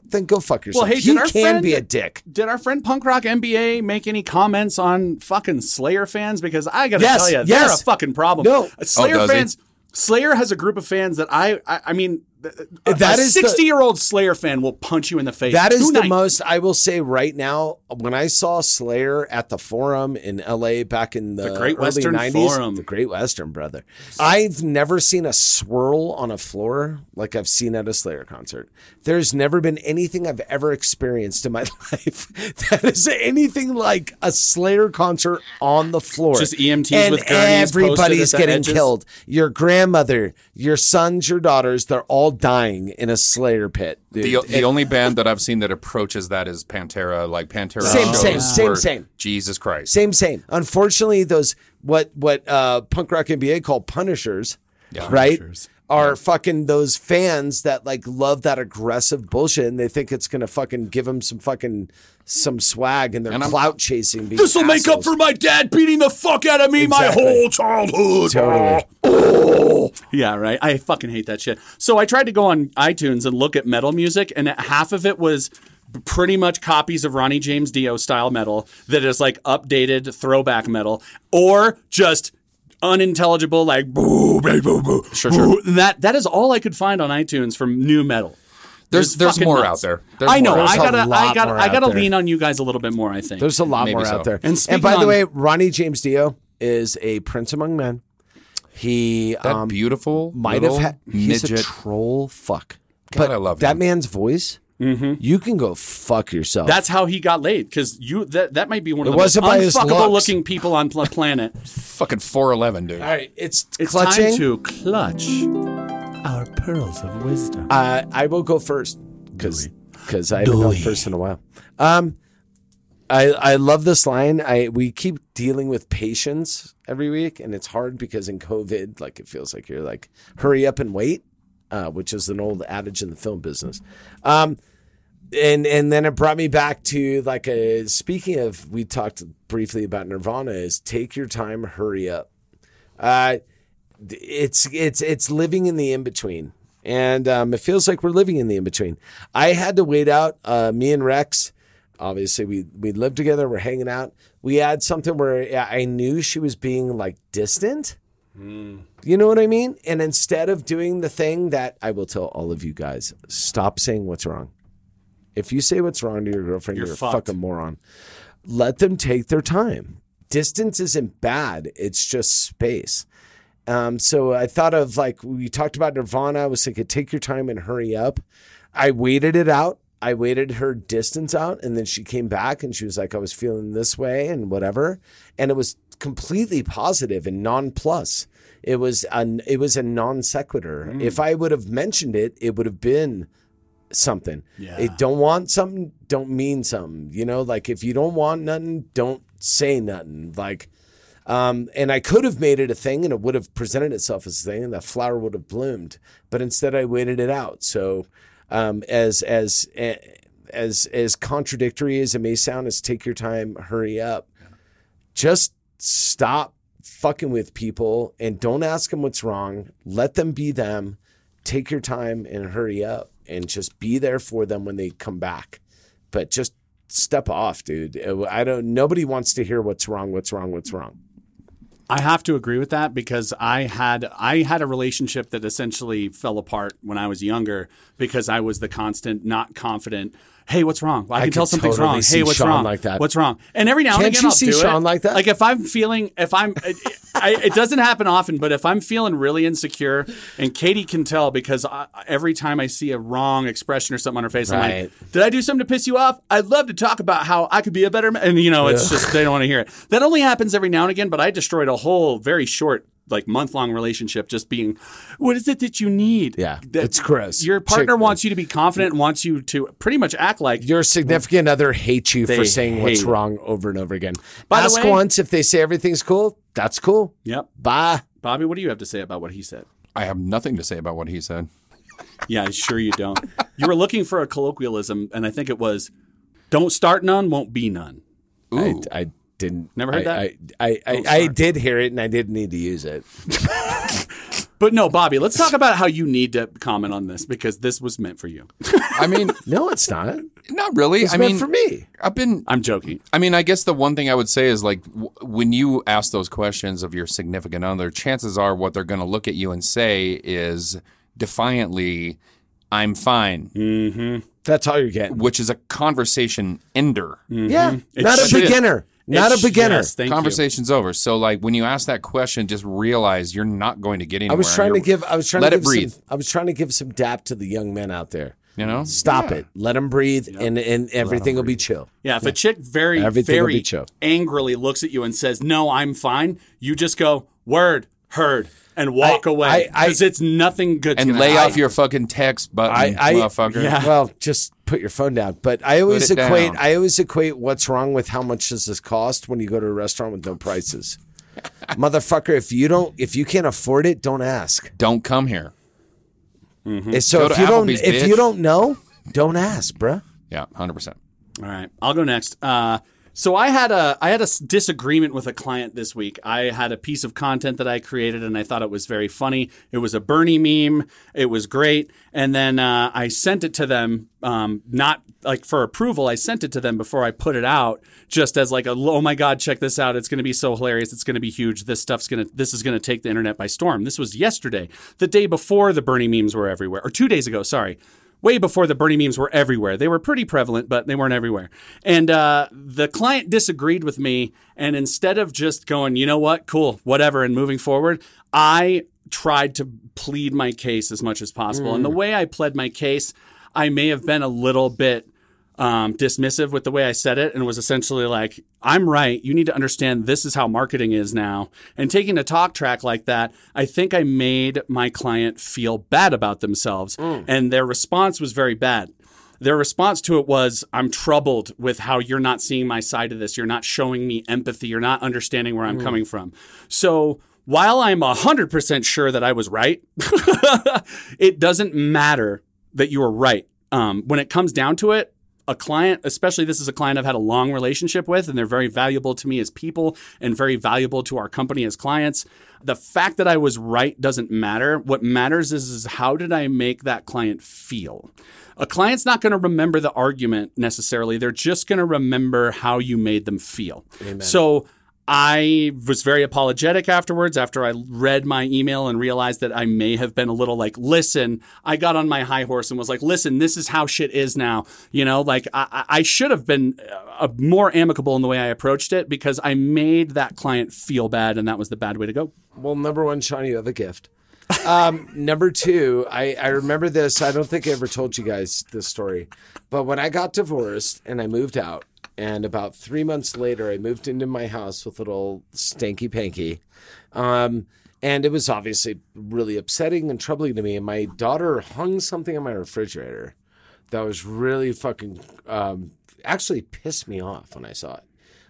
then go fuck yourself. Well, hey, he did our can friend- be a dick. Did our friend Punk Rock MBA make any comments on fucking Slayer fans? Because I gotta Yes, tell you, yes. they're a fucking problem. No. Uh, Slayer Oh, does he? fans. Slayer has a group of fans that I, I, I mean, Uh, a, That a is sixty-year-old Slayer fan will punch you in the face. That is the most I will say right now. When I saw Slayer at the Forum in L.A. back in the, The Great Western 90s, Forum. the Great Western, brother. I've never seen a swirl on a floor like I've seen at a Slayer concert. There's never been anything I've ever experienced in my life that is anything like a Slayer concert on the floor. Just EMTs and with everybody's getting edges. killed. Your grandmother, your sons, your daughters, they're all dying in a Slayer pit. dude. The, the And- only band that I've seen that approaches that is Pantera. Like Pantera Same, shows same, same, same. Jesus Christ. Same, same. Unfortunately, those what what uh, punk rock MBA call punishers, Yeah. right? Punishers. Are fucking those fans that like love that aggressive bullshit and they think it's gonna fucking give them some fucking some swag and they're And I'm- clout chasing. This will make up for my dad beating the fuck out of me my whole childhood. Totally. Oh. Yeah, right. I fucking hate that shit. So I tried to go on iTunes and look at metal music, and half of it was pretty much copies of Ronnie James Dio style metal that is like updated throwback metal, or just unintelligible, like boo, boo, boo, boo. Sure, boo. That that is all I could find on iTunes from new metal. There's- there's fucking more nuts. out there. There's I know. I gotta. There's a I lot gotta. I gotta lean on you guys a little bit more. I think There's a lot Maybe more so. out there. And And, speaking by the way, Ronnie James Dio is a prince among men. He That um, beautiful might have had. He's a midget. troll fuck. God, but I love that him. man's voice. You can go fuck yourself. That's how he got laid because you that that might be one of It the most wasn't by unfuckable looking people on pl- planet. Fucking 4'11, dude. all right. It's It's clutching. time to clutch our pearls of wisdom. Uh, I will go first because I haven't gone first in a while. Um, I I love this line. I we keep dealing with patience every week, and it's hard because in COVID, like it feels like you're like hurry up and wait, uh, which is an old adage in the film business. Um, and and then it brought me back to like a speaking of we talked briefly about Nirvana is take your time, hurry up. Uh, it's it's it's living in the in between, and um, it feels like we're living in the in between. I had to wait out. Uh, me and Rex, obviously we we lived together. We're hanging out. We had something where I knew she was being like distant. You know what I mean? And instead of doing the thing that I will tell all of you guys, stop saying what's wrong. If you say what's wrong to your girlfriend, You're you're, a fucking moron. Let them take their time. Distance isn't bad. It's just space. Um, so I thought of like we talked about Nirvana. I was thinking, take your time and hurry up. I waited it out. I waited her distance out, and then she came back and she was like, I was feeling this way and whatever, and it was completely positive and non plus. It was an it was a non sequitur. If I would have mentioned it, it would have been something. Yeah. It don't want something, don't mean something. You know, like if you don't want nothing, don't say nothing. Like, um, and I could have made it a thing and it would have presented itself as a thing and that flower would have bloomed. But instead I waited it out. So um, as as as as contradictory as it may sound as take your time, hurry up. Just stop fucking with people and don't ask them what's wrong. Let them be them. Take your time and hurry up and just be there for them when they come back. But just step off, dude. Uh, I don't nobody wants to hear what's wrong, what's wrong, what's wrong. I have to agree with that because I had I had a relationship that essentially fell apart when I was younger because I was the constant not confident. Hey, what's wrong? I I can tell something's totally wrong. Hey, what's Sean wrong? like that. What's wrong? And every now and Can't again, you I'll see do Sean it. like that? Like if I'm feeling, if I'm, it, I, it doesn't happen often, but if I'm feeling really insecure, and Katie can tell because I, every time I see a wrong expression or something on her face, I'm like, did I do something to piss you off? I'd love to talk about how I could be a better man. And you know, it's Yeah. just they don't want to hear it. That only happens every now and again, but I destroyed a whole very short like month long relationship just being what is it that you need Yeah, That it's gross. your partner Chick- wants you to be confident and wants you to pretty much act like Your significant other hates you for saying what's hate it. wrong over and over again. By the Ask way- once if they say everything's cool. That's cool. yep Bye. bobby what do you have to say about what he said I have nothing to say about what he said. yeah I'm sure you don't you were looking for a colloquialism and i think it was don't start none won't be none Ooh. I, I didn't. Never heard I, that? I, I, I, Don't I did hear it and I didn't need to use it. but no bobby let's talk about how you need to comment on this because this was meant for you I mean, No, it's not. not really. It's I meant mean, for me. I've been i'm joking I mean, I guess the one thing I would say is like w- when you ask those questions of your significant other, chances are what they're going to look at you and say is defiantly, "I'm fine," mm-hmm That's all you're getting. which is a conversation ender. Yeah, It not a should. beginner. Not It's- a beginner. yes, thank you. Conversation's over. So, like when you ask that question, just realize you're not going to get anywhere. I was trying to give. I was trying let to it give breathe. Some, I was trying to give some dap to the young men out there. You know, Stop Yeah. it. Let them breathe, and and everything will be chill. Yeah, if a chick very, Everything will very chill. angrily looks at you and says, "No, I'm fine," you just go, "Word, heard," and walk I- away I- I- because it's nothing good. and lay off your fucking text button, I, I motherfucker. Yeah. Well, just put your phone down. But I always equate. down. I always equate what's wrong with how much does this cost when you go to a restaurant with no prices. Motherfucker, if you don't, if you can't afford it, don't ask. Don't come here. And So Go if to you don't, Applebee's, if you don't know, don't ask, bruh. Yeah, hundred percent. All right, I'll go next. Uh, So I had a I had a disagreement with a client this week. I had a piece of content that I created and I thought it was very funny. It was a Bernie meme. It was great, and then uh, I sent it to them. Um, not like for approval. I sent it to them before I put it out, just as like a oh my god, check this out. It's going to be so hilarious. It's going to be huge. This stuff's gonna this is going to take the internet by storm. This was yesterday, the day before the Bernie memes were everywhere, or two days ago. Sorry way before the Bernie memes were everywhere. They were pretty prevalent, but they weren't everywhere. And uh, the client disagreed with me. And instead of just going, you know what, cool, whatever, and moving forward, I tried to plead my case as much as possible. And the way I pled my case, I may have been a little bit um, dismissive with the way I said it and was essentially like, I'm right. You need to understand this is how marketing is now. And taking a talk track like that, I think I made my client feel bad about themselves. And their response was very bad. Their response to it was, I'm troubled with how you're not seeing my side of this. You're not showing me empathy. You're not understanding where I'm coming from. So while I'm 100% sure that I was right, it doesn't matter that you were right. Um, when it comes down to it, a client, especially this is a client I've had a long relationship with, and they're very valuable to me as people and very valuable to our company as clients. The fact that I was right doesn't matter. What matters is, is how did I make that client feel? A client's not going to remember the argument necessarily. They're just going to remember how you made them feel. So I was very apologetic afterwards after I read my email and realized that I may have been a little like, listen, I got on my high horse and was like, listen, this is how shit is now. You know, like I, I should have been uh, more amicable in the way I approached it because I made that client feel bad and that was the bad way to go. Well, number one, Sean, you have a gift. Um, number two, I, I remember this. I don't think I ever told you guys this story, but when I got divorced and I moved out, and about three months later, I moved into my house with little Stanky Panky. Um, and it was obviously really upsetting and troubling to me. And my daughter hung something on my refrigerator that was really fucking, um, actually pissed me off when I saw it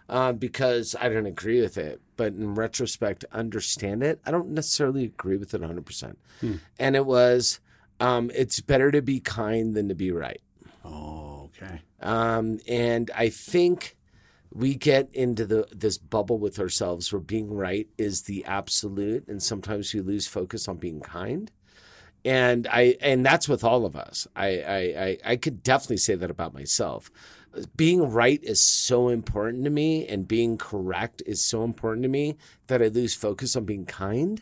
uh, because I didn't agree with it. But in retrospect, understand it. I don't necessarily agree with it 100%. Hmm. And it was, um, it's better to be kind than to be right. Oh, okay. Um, and I think we get into the this bubble with ourselves where being right is the absolute, and sometimes we lose focus on being kind. And I and that's with all of us. I I I, I could definitely say that about myself. Being right is so important to me, and being correct is so important to me that I lose focus on being kind.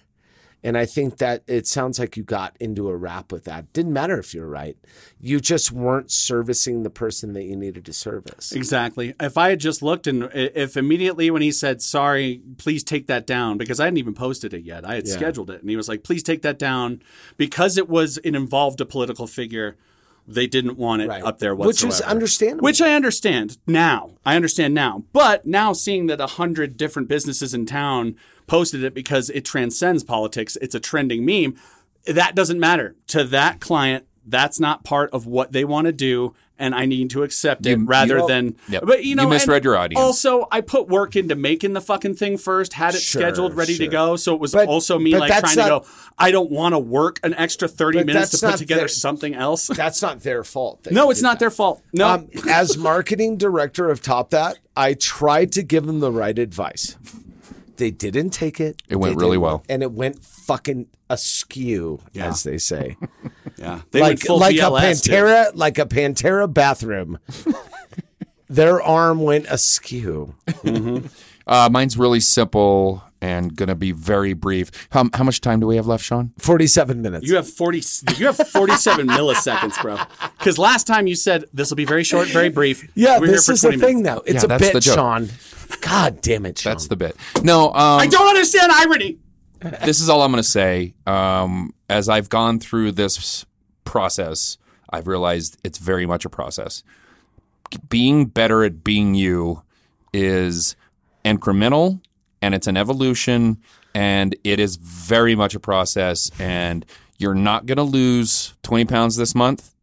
And I think that it sounds like you got into a rap with that. Didn't matter if you're right. You just weren't servicing the person that you needed to service. Exactly. If I had just looked and if immediately when he said, sorry, please take that down, because I hadn't even posted it yet, I had Yeah. scheduled it. And he was like, please take that down. Because it was, it involved a political figure, they didn't want it up there Which is understandable. Which I understand now. I understand now. But now seeing that a hundred different businesses in town posted it because it transcends politics, it's a trending meme. That doesn't matter to that client. That's not part of what they want to do, and I need to accept it You- rather you- than. Yep. But you know, You misread your audience. Also, I put work into making the fucking thing first, had it Sure, scheduled, ready to go. So it was But- also me like trying not- to go. I don't want to work an extra thirty minutes to put together their- something else. That's not their fault. No, it's not that. their fault. No, Um, as marketing director of Top That, I tried to give them the right advice. They didn't take it. It went They really well. and it went fucking askew, Yeah. as they say. yeah, they like full like BLS, a dude. Pantera, like a Pantera bathroom. Their arm went askew. Uh, mine's really simple and going to be very brief. How, how much time do we have left, Sean? Forty-seven minutes. You have forty. You have forty-seven milliseconds, bro. Because last time you said this will be very short, very brief. yeah, We're this is the 20 thing minutes. now. It's Yeah, a bit. Sean. God damn it, Sean. That's the bit. No, um, I don't understand irony. this is all I'm going to say. Um, as I've gone through this process, I've realized it's very much a process. Being better at being you is incremental and it's an evolution and it is very much a process. And you're not going to lose 20 pounds this month.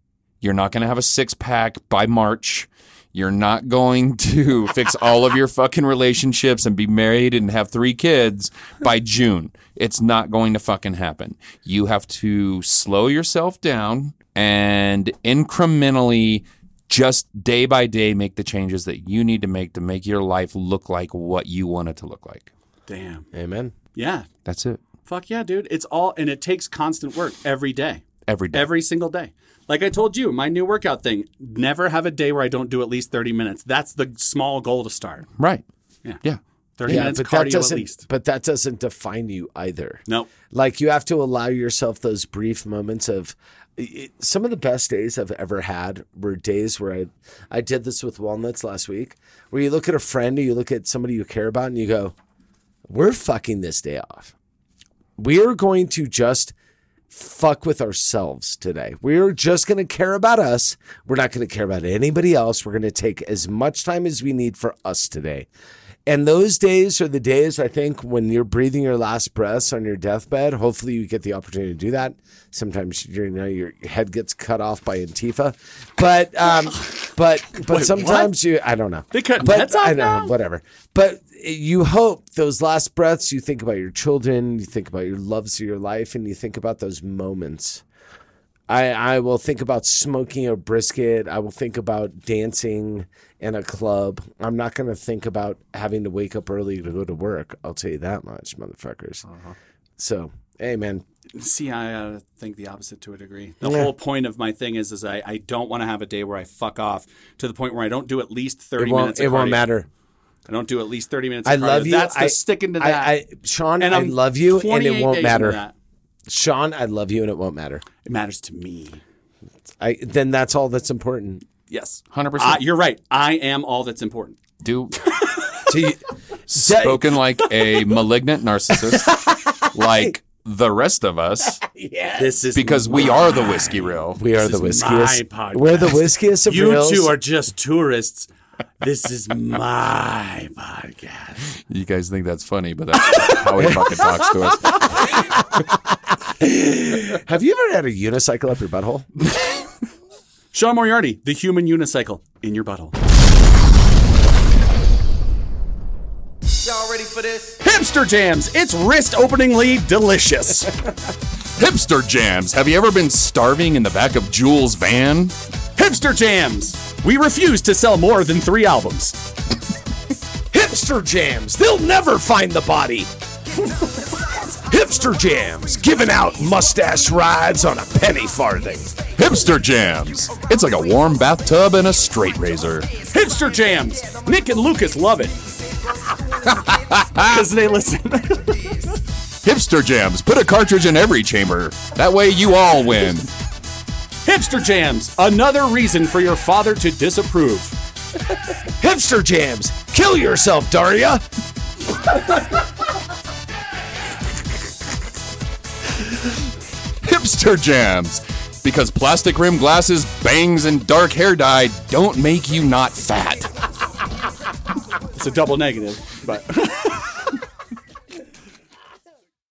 You're not going to have a six pack by March. You're not going to fix all of your fucking relationships and be married and have three kids by June. It's not going to fucking happen. You have to slow yourself down and incrementally just day by day make the changes that you need to make to make your life look like what you want it to look like. Damn. Amen. Yeah. That's it. Fuck yeah, dude. It's all, and it takes constant work every day. Every day. Every single day. Like I told you, my new workout thing, never have a day where I don't do at least 30 minutes. That's the small goal to start. Right. Yeah. Yeah. 30 Yeah, minutes but that cardio at doesn't. least. But that doesn't define you either. No. Like you have to allow yourself those brief moments of. It, some of the best days I've ever had were days where I, I did this with walnuts last week, where you look at a friend or you look at somebody you care about and you go, "We're fucking this day off. We are going to just fuck with ourselves today. We're just going to care about us. We're not going to care about anybody else. We're going to take as much time as we need for us today. And those days are the days I think when you're breathing your last breaths on your deathbed. Hopefully, you get the opportunity to do that. Sometimes you know your head gets cut off by Antifa, but um, but but Wait, sometimes you I don't know They cutting but heads off I know now? whatever. But you hope those last breaths. You think about your children. You think about your loves of your life, and you think about those moments. I, I will think about smoking a brisket. I will think about dancing in a club. I'm not going to think about having to wake up early to go to work. I'll tell you that much, motherfuckers. So, hey, man. See, I uh, think the opposite to a degree. The Yeah. whole point of my thing is, is I, I don't want to have a day where I fuck off to the point where I don't do at least 30 It minutes of it won't matter. I don't do at least 30 minutes of I cardio. love you. That's the I, sticking to I- that. I, Sean, And I I'm love you, and it won't matter. That. Sean, I love you, and it won't matter. It matters to me. I then that's all that's important. Yes. 100%. Uh, you're right. I am all that's important. Do So you, spoken like a malignant narcissist, like the rest of us, This is because we are the whiskey real. we are This the is whiskiest. We're the whiskiest of You reals. two are just tourists. This is my podcast. You guys think that's funny, but that's how he fucking talks to us. Have you ever had a unicycle up your butthole? Sean Moriarty, the human unicycle in your butthole. Ready for this? Hipster jams. It's wrist openingly delicious. Hipster jams. Have you ever been starving in the back of Jules' van? Hipster jams. We refuse to sell more than three albums. Hipster jams. They'll never find the body. Hipster jams. Giving out mustache rides on a penny farthing. Hipster jams. It's like a warm bathtub and a straight razor. Hipster jams. Nick and Lucas love it. Because they listen. Hipster jams. Put a cartridge in every chamber. That way you all win. Hipster jams. Another reason for your father to disapprove. Hipster jams. Kill yourself, Daria. Hipster jams. Because plastic rim glasses, bangs, and dark hair dye don't make you not fat. It's a double negative, but